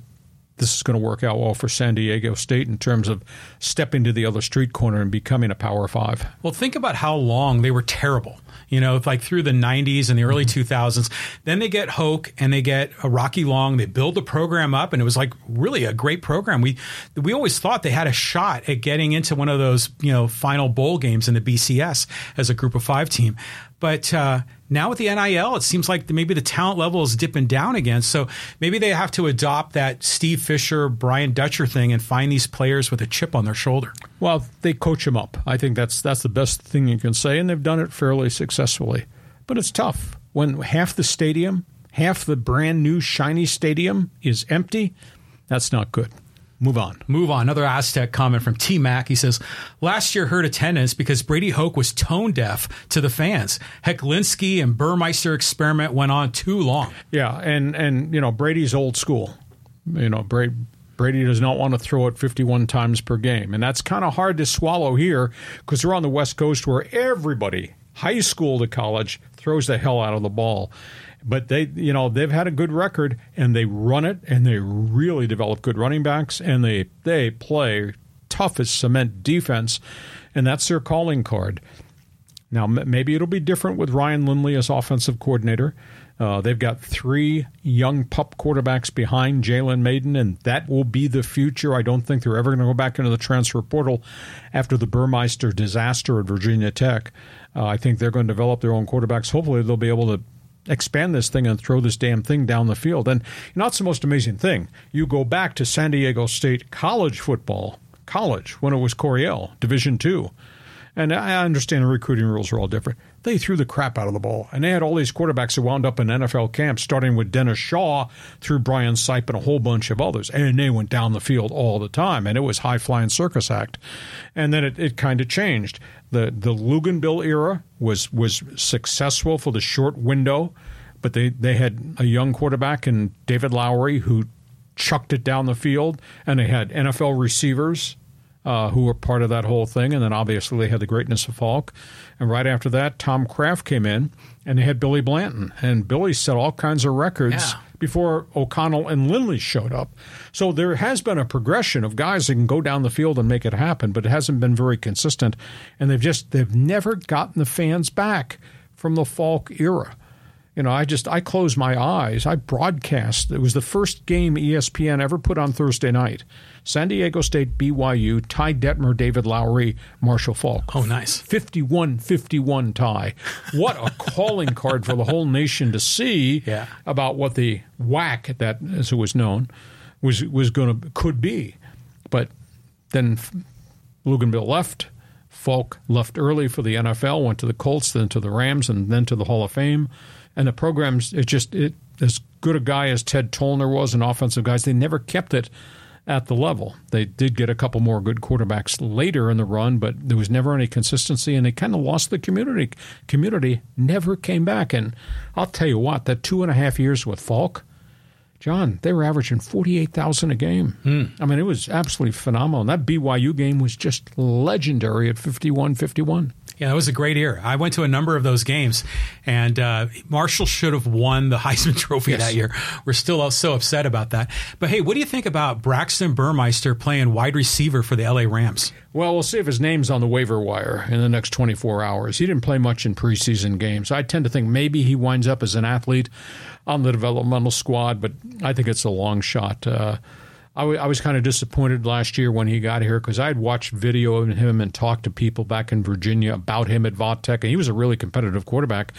this is going to work out well for San Diego State in terms of stepping to the other street corner and becoming a Power Five. Well, think about how long they were terrible you know, like through the 90s and the early 2000s. Mm-hmm. Then they get Hoke and they get a Rocky Long. They build the program up, and it was like really a great program. We we always thought they had a shot at getting into one of those you know final bowl games in the BCS as a Group of Five team. But uh, now with the NIL, it seems like maybe the talent level is dipping down again. So maybe they have to adopt that Steve Fisher, Brian Dutcher thing and find these players with a chip on their shoulder. Well, they coach them up. I think that's that's the best thing you can say, and they've done it fairly successfully. But it's tough when half the stadium, half the brand new shiny stadium is empty. That's not good. Move on. Move on. Another Aztec comment from T Mac. He says, Last year hurt attendance because Brady Hoke was tone deaf to the fans. Hecklinski and Burmeister experiment went on too long. Yeah, and, and you know, Brady's old school. You know, Brady. Brady does not want to throw it 51 times per game. And that's kind of hard to swallow here because we're on the West Coast where everybody, high school to college, throws the hell out of the ball but they you know they've had a good record and they run it and they really develop good running backs and they they play tough as cement defense and that's their calling card now maybe it'll be different with ryan lindley as offensive coordinator uh, they've got three young pup quarterbacks behind Jalen Mayden, and that will be the future. I don't think they're ever going to go back into the transfer portal after the Burmeister disaster at Virginia Tech. Uh, I think they're going to develop their own quarterbacks. Hopefully, they'll be able to expand this thing and throw this damn thing down the field. And you know, that's the most amazing thing. You go back to San Diego State college football, college when it was Coryell, Division two, and I understand the recruiting rules are all different. They threw the crap out of the ball, and they had all these quarterbacks who wound up in NFL camps, starting with Dennis Shaw through Brian Sipe and a whole bunch of others, and they went down the field all the time, and it was high flying circus act. And then it, it kind of changed. the The Luginbill era was was successful for the short window, but they they had a young quarterback in David Lowry who chucked it down the field, and they had NFL receivers uh, who were part of that whole thing. And then obviously they had the greatness of Faulk. And right after that, Tom Craft came in and they had Billy Blanton. And Billy set all kinds of records yeah. before O'Connell and Lindley showed up. So there has been a progression of guys that can go down the field and make it happen, but it hasn't been very consistent. And they've just, they've never gotten the fans back from the Faulk era. You know, I just I close my eyes. I broadcast. It was the first game ESPN ever put on Thursday night. San Diego State, BYU, Ty Detmer, David Lowry, Marshall Faulk. Oh, nice. 51-51 tie. What a calling card for the whole nation to see yeah. about what the WAC that as it was known was was going to could be. But then Luginbill left. Faulk left early for the NFL, went to the Colts, then to the Rams, and then to the Hall of Fame and the programs it just it as good a guy as Ted Tollner was, an offensive guys, they never kept it at the level. They did get a couple more good quarterbacks later in the run, but there was never any consistency, and they kind of lost the community. Community never came back, and I'll tell you what, that two and a half years with Faulk, John, they were averaging forty-eight thousand a game. Mm. I mean, it was absolutely phenomenal. And that BYU game was just legendary at 51-51. Yeah, that was a great year. I went to a number of those games, and uh, Marshall should have won the Heisman Trophy yes. that year. We're still so upset about that. But hey, what do you think about Braxton Burmeister playing wide receiver for the LA Rams? Well, we'll see if his name's on the waiver wire in the next 24 hours. He didn't play much in preseason games. I tend to think maybe he winds up as an athlete on the developmental squad, but I think it's a long shot. Uh, I, w- I was kind of disappointed last year when he got here because I had watched video of him and talked to people back in Virginia about him at Tech, and he was a really competitive quarterback.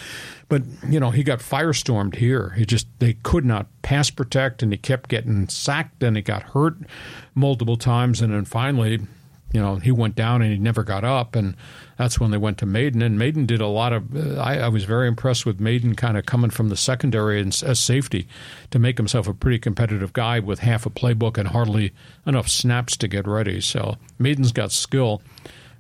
But you know, he got firestormed here. He just they could not pass protect, and he kept getting sacked, and he got hurt multiple times, and then finally you know, he went down and he never got up, and that's when they went to Mayden, And Mayden did a lot of. Uh, I, I, was very impressed with Mayden, kind of coming from the secondary and, as safety to make himself a pretty competitive guy with half a playbook and hardly enough snaps to get ready. So Mayden's got skill.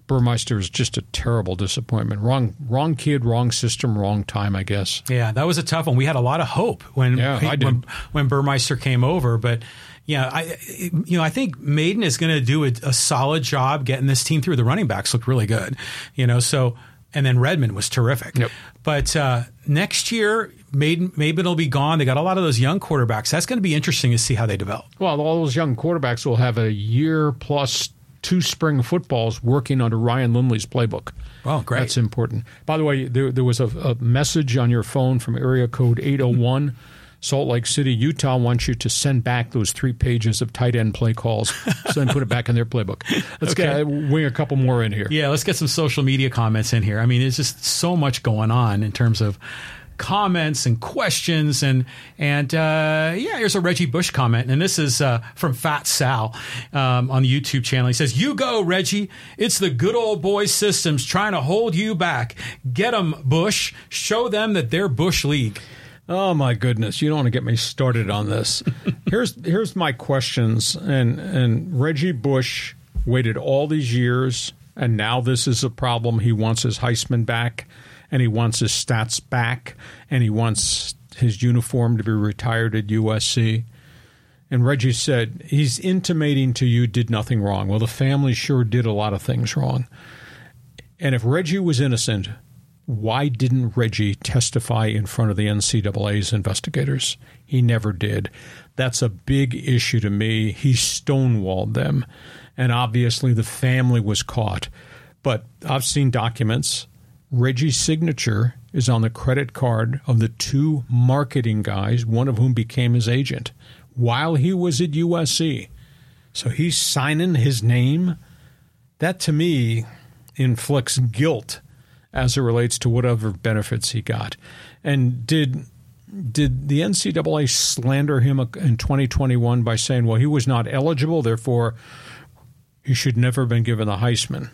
Burmeister is just a terrible disappointment. Wrong, wrong kid, wrong system, wrong time. I guess. Yeah, that was a tough one. We had a lot of hope when yeah, when, when Burmeister came over, but yeah, I you know I think Mayden is going to do a, a, solid job getting this team through. The running backs look really good, you know. So and then Redmond was terrific. Yep. But uh, next year, Mayden Mayden will be gone. They got a lot of those young quarterbacks. That's going to be interesting to see how they develop. Well, all those young quarterbacks will have a year plus two spring footballs working under Ryan Lindley's playbook. Oh, great! That's important. By the way, there, there was a, a, message on your phone from area code eight hundred oh one. Salt Lake City, Utah wants you to send back those three pages of tight end play calls, so then put it back in their playbook. Let's okay. get wing a couple more in here. Yeah, let's get some social media comments in here. I mean, there's just so much going on in terms of comments and questions and and uh, yeah, here's a Reggie Bush comment, and this is uh, from Fat Sal um, on the YouTube channel. He says, "You go, Reggie. It's the good old boy systems trying to hold you back. Get them, Bush. Show them that they're Bush League." Oh my goodness! You don't want to get me started on this. here's here's my questions, and and Reggie Bush waited all these years, and now this is a problem. He wants his Heisman back, and he wants his stats back, and he wants his uniform to be retired at USC. And Reggie said he's intimating to you did nothing wrong. Well, the family sure did a lot of things wrong. And if Reggie was innocent, why didn't Reggie testify in front of the NCAA's investigators? He never did. That's a big issue to me. He stonewalled them. And obviously, the family was caught. But I've seen documents. Reggie's signature is on the credit card of the two marketing guys, one of whom became his agent, while he was at USC. So he's signing his name. That to me inflicts guilt as it relates to whatever benefits he got. And did did the NCAA slander him in 2021 by saying, well, he was not eligible, therefore he should never have been given the Heisman?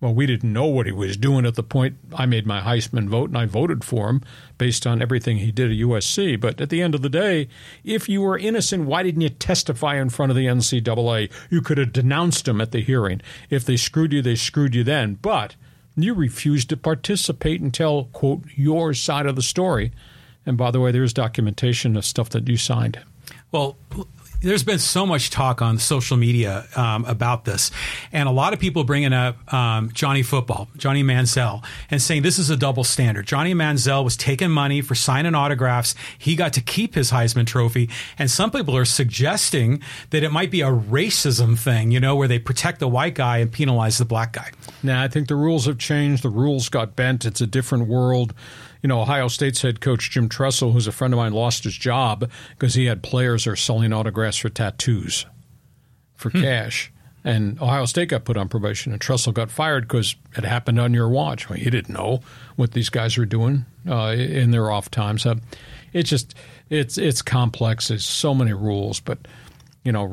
Well, we didn't know what he was doing at the point I made my Heisman vote, and I voted for him based on everything he did at USC. But at the end of the day, if you were innocent, why didn't you testify in front of the NCAA? You could have denounced him at the hearing. If they screwed you, they screwed you then. But you refused to participate and tell, quote, your side of the story. And by the way, there's documentation of stuff that you signed. Well, there's been so much talk on social media um, about this, and a lot of people bringing up um, Johnny Football, Johnny Manziel, and saying this is a double standard. Johnny Manziel was taking money for signing autographs. He got to keep his Heisman Trophy, and some people are suggesting that it might be a racism thing, you know, where they protect the white guy and penalize the black guy. Now, I think the rules have changed. The rules got bent. It's a different world you know, Ohio State's head coach Jim Tressel, who's a friend of mine, lost his job because he had players are selling autographs for tattoos for hmm. cash. And Ohio State got put on probation, and Tressel got fired because it happened on your watch. Well, he didn't know what these guys were doing uh, in their off times. Uh, it's just it's it's complex. There's so many rules, but you know,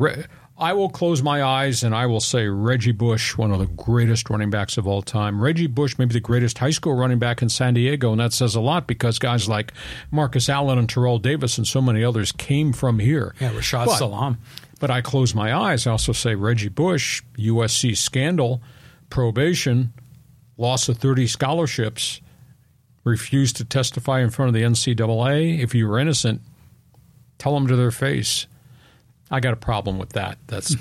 I will close my eyes and I will say Reggie Bush, one of the greatest running backs of all time. Reggie Bush, maybe the greatest high school running back in San Diego, and that says a lot because guys like Marcus Allen and Terrell Davis and so many others came from here. Yeah, Rashad But- Salaam. But I close my eyes. I also say Reggie Bush, USC scandal, probation, loss of 30 scholarships, refused to testify in front of the NCAA. If you were innocent, tell them to their face. I got a problem with that. That's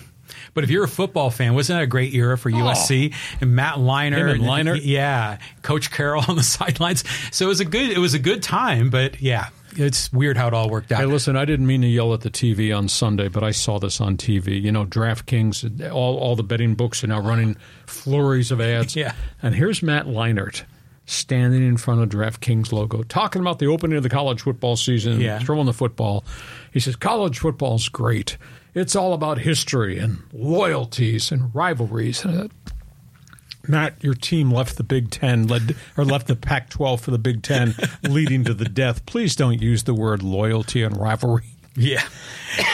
But if you're a football fan, wasn't that a great era for oh. USC and Matt Leinart? Oh. And Leinart? yeah, Coach Carroll on the sidelines. So it was a good, it was a good time. But yeah, it's weird how it all worked out. Hey, listen, I didn't mean to yell at the TV on Sunday, but I saw this on TV. You know, DraftKings, all, all the betting books are now running flurries of ads. Yeah. And here's Matt Leinart standing in front of DraftKings logo, talking about the opening of the college football season, Yeah. throwing the football. He says, College football's great. It's all about history and loyalties and rivalries. Matt, your team left the Big Ten, led or left the Pac-12 for the Big Ten, leading to the death. Please don't use the word loyalty and rivalry. Yeah.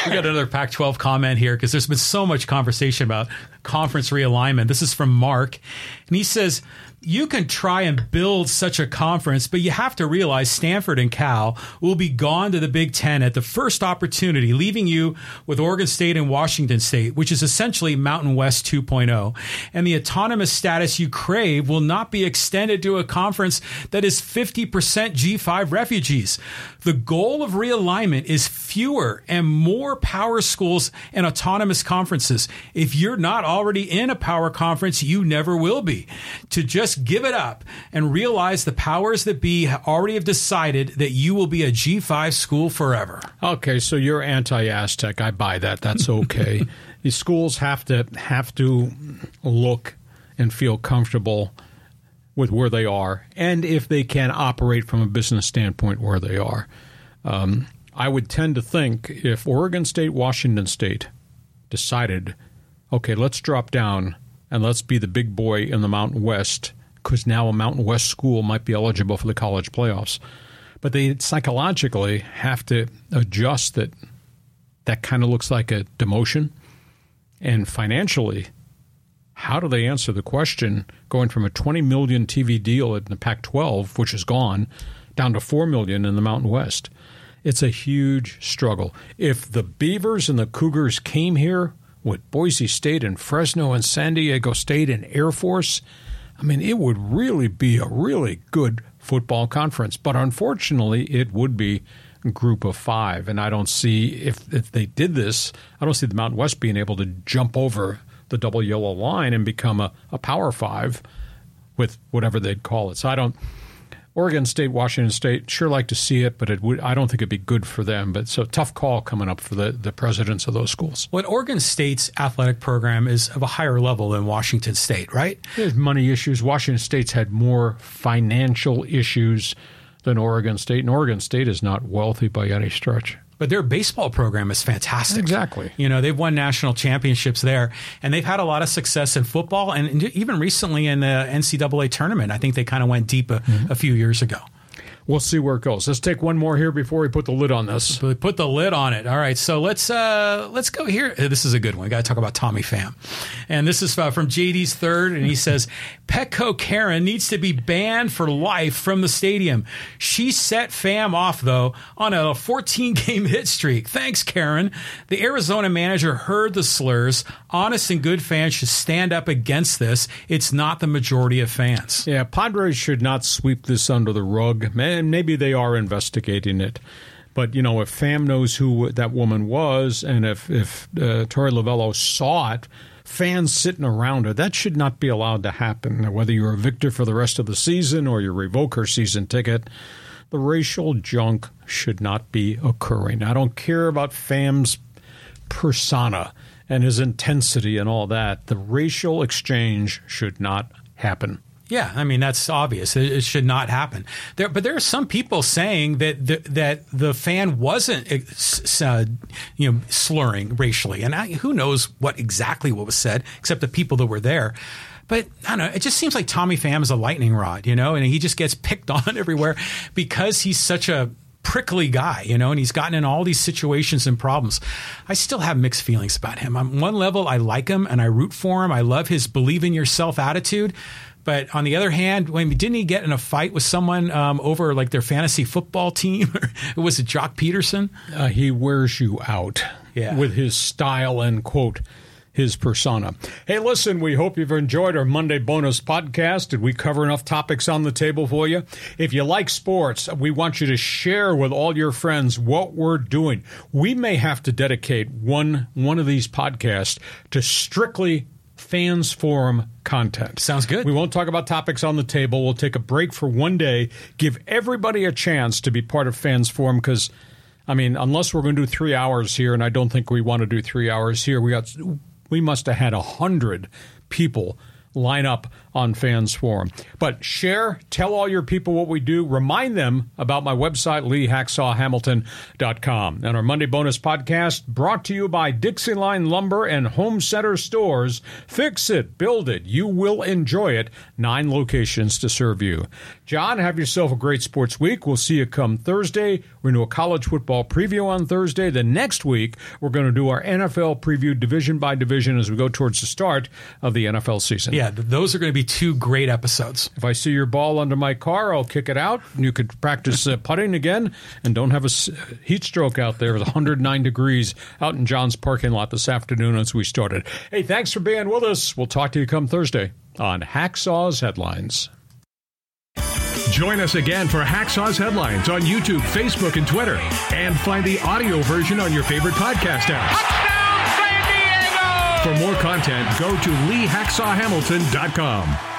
We got another Pac 12 comment here because there's been so much conversation about conference realignment. This is from Mark, and he says, You can try and build such a conference, but you have to realize Stanford and Cal will be gone to the Big Ten at the first opportunity, leaving you with Oregon State and Washington State, which is essentially Mountain West 2.0. And the autonomous status you crave will not be extended to a conference that is 50% G5 refugees. The goal of realignment is fewer and more power schools and autonomous conferences. If you're not already in a power conference, you never will be. To just give it up and realize the powers that be already have decided that you will be a G5 school forever. Okay, so you're anti-Aztec. I buy that. That's okay. These schools have to have to look and feel comfortable with where they are, and if they can operate from a business standpoint where they are. Um, I would tend to think if Oregon State, Washington State decided, okay, let's drop down and let's be the big boy in the Mountain West, because now a Mountain West school might be eligible for the college playoffs. But they psychologically have to adjust that that kind of looks like a demotion. And financially, how do they answer the question going from a 20 million TV deal in the Pac 12, which is gone, down to 4 million in the Mountain West? It's a huge struggle. If the Beavers and the Cougars came here with Boise State and Fresno and San Diego State and Air Force, I mean, it would really be a really good football conference. But unfortunately, it would be group of five. And I don't see, if, if they did this, I don't see the Mountain West being able to jump over the double yellow line and become a, a power five with whatever they'd call it. So I don't. Oregon State, Washington State, sure like to see it, but it would. I don't think it'd be good for them. But so tough call coming up for the, the presidents of those schools. Well, Oregon State's athletic program is of a higher level than Washington State, right? There's money issues. Washington State's had more financial issues than Oregon State, and Oregon State is not wealthy by any stretch. But their baseball program is fantastic. Exactly. You know, they've won national championships there, and they've had a lot of success in football, and even recently in the NCAA tournament. I think they kind of went deep a, mm-hmm. a few years ago. We'll see where it goes. Let's take one more here before we put the lid on this. Put the lid on it. All right, so let's uh, let's go here. This is a good one. We got to talk about Tommy Pham, and this is uh, from JD's third, and he says Petco Karen needs to be banned for life from the stadium. She set Pham off though on a 14 game hit streak. Thanks, Karen. The Arizona manager heard the slurs. Honest and good fans should stand up against this. It's not the majority of fans. Yeah, Padres should not sweep this under the rug. And maybe they are investigating it. But, you know, if Pham knows who that woman was and if, if uh, Torey Lovullo saw it, fans sitting around her, that should not be allowed to happen. Whether you're a victor for the rest of the season or you revoke her season ticket, the racial junk should not be occurring. I don't care about Pham's persona and his intensity and all that. The racial exchange should not happen. Yeah, I mean that's obvious. It, it should not happen. There, but there are some people saying that the, that the fan wasn't, uh, you know, slurring racially, and I, who knows what exactly what was said, except the people that were there. But I don't know. It just seems like Tommy Pham is a lightning rod, you know, and he just gets picked on everywhere because he's such a prickly guy, you know, and he's gotten in all these situations and problems. I still have mixed feelings about him. On one level, I like him and I root for him. I love his believe in yourself attitude. But on the other hand, when didn't he get in a fight with someone um, over like their fantasy football team? was it Joc Pederson. Uh, he wears you out Yeah. with his style and quote his persona. Hey, listen, we hope you've enjoyed our Monday bonus podcast. Did we cover enough topics on the table for you? If you like sports, we want you to share with all your friends what we're doing. We may have to dedicate one one of these podcasts to strictly fans forum content. Sounds good. We won't talk about topics on the table. We'll take a break for one day, give everybody a chance to be part of fans forum because I mean, unless we're going to do three hours here, and I don't think we want to do three hours here, we got we must have had a hundred people line up on fans forum. But share, tell all your people what we do, remind them about my website, leehacksawhamilton.com. And our Monday bonus podcast brought to you by Dixie Line Lumber and Home Center Stores. Fix it, build it, you will enjoy it. Nine locations to serve you. John, have yourself a great sports week. We'll see you come Thursday. We're going to do a college football preview on Thursday. The next week, we're going to do our NFL preview division by division as we go towards the start of the NFL season. Yeah, those are going to be two great episodes. If I see your ball under my car, I'll kick it out. You could practice uh, putting again and don't have a heat stroke out there. It was 109 degrees out in John's parking lot this afternoon as we started. Hey, thanks for being with us. We'll talk to you come Thursday on Hacksaw's Headlines. Join us again for Hacksaw's Headlines on YouTube, Facebook, and Twitter. And find the audio version on your favorite podcast apps. For more content, go to leehacksawhamilton.com.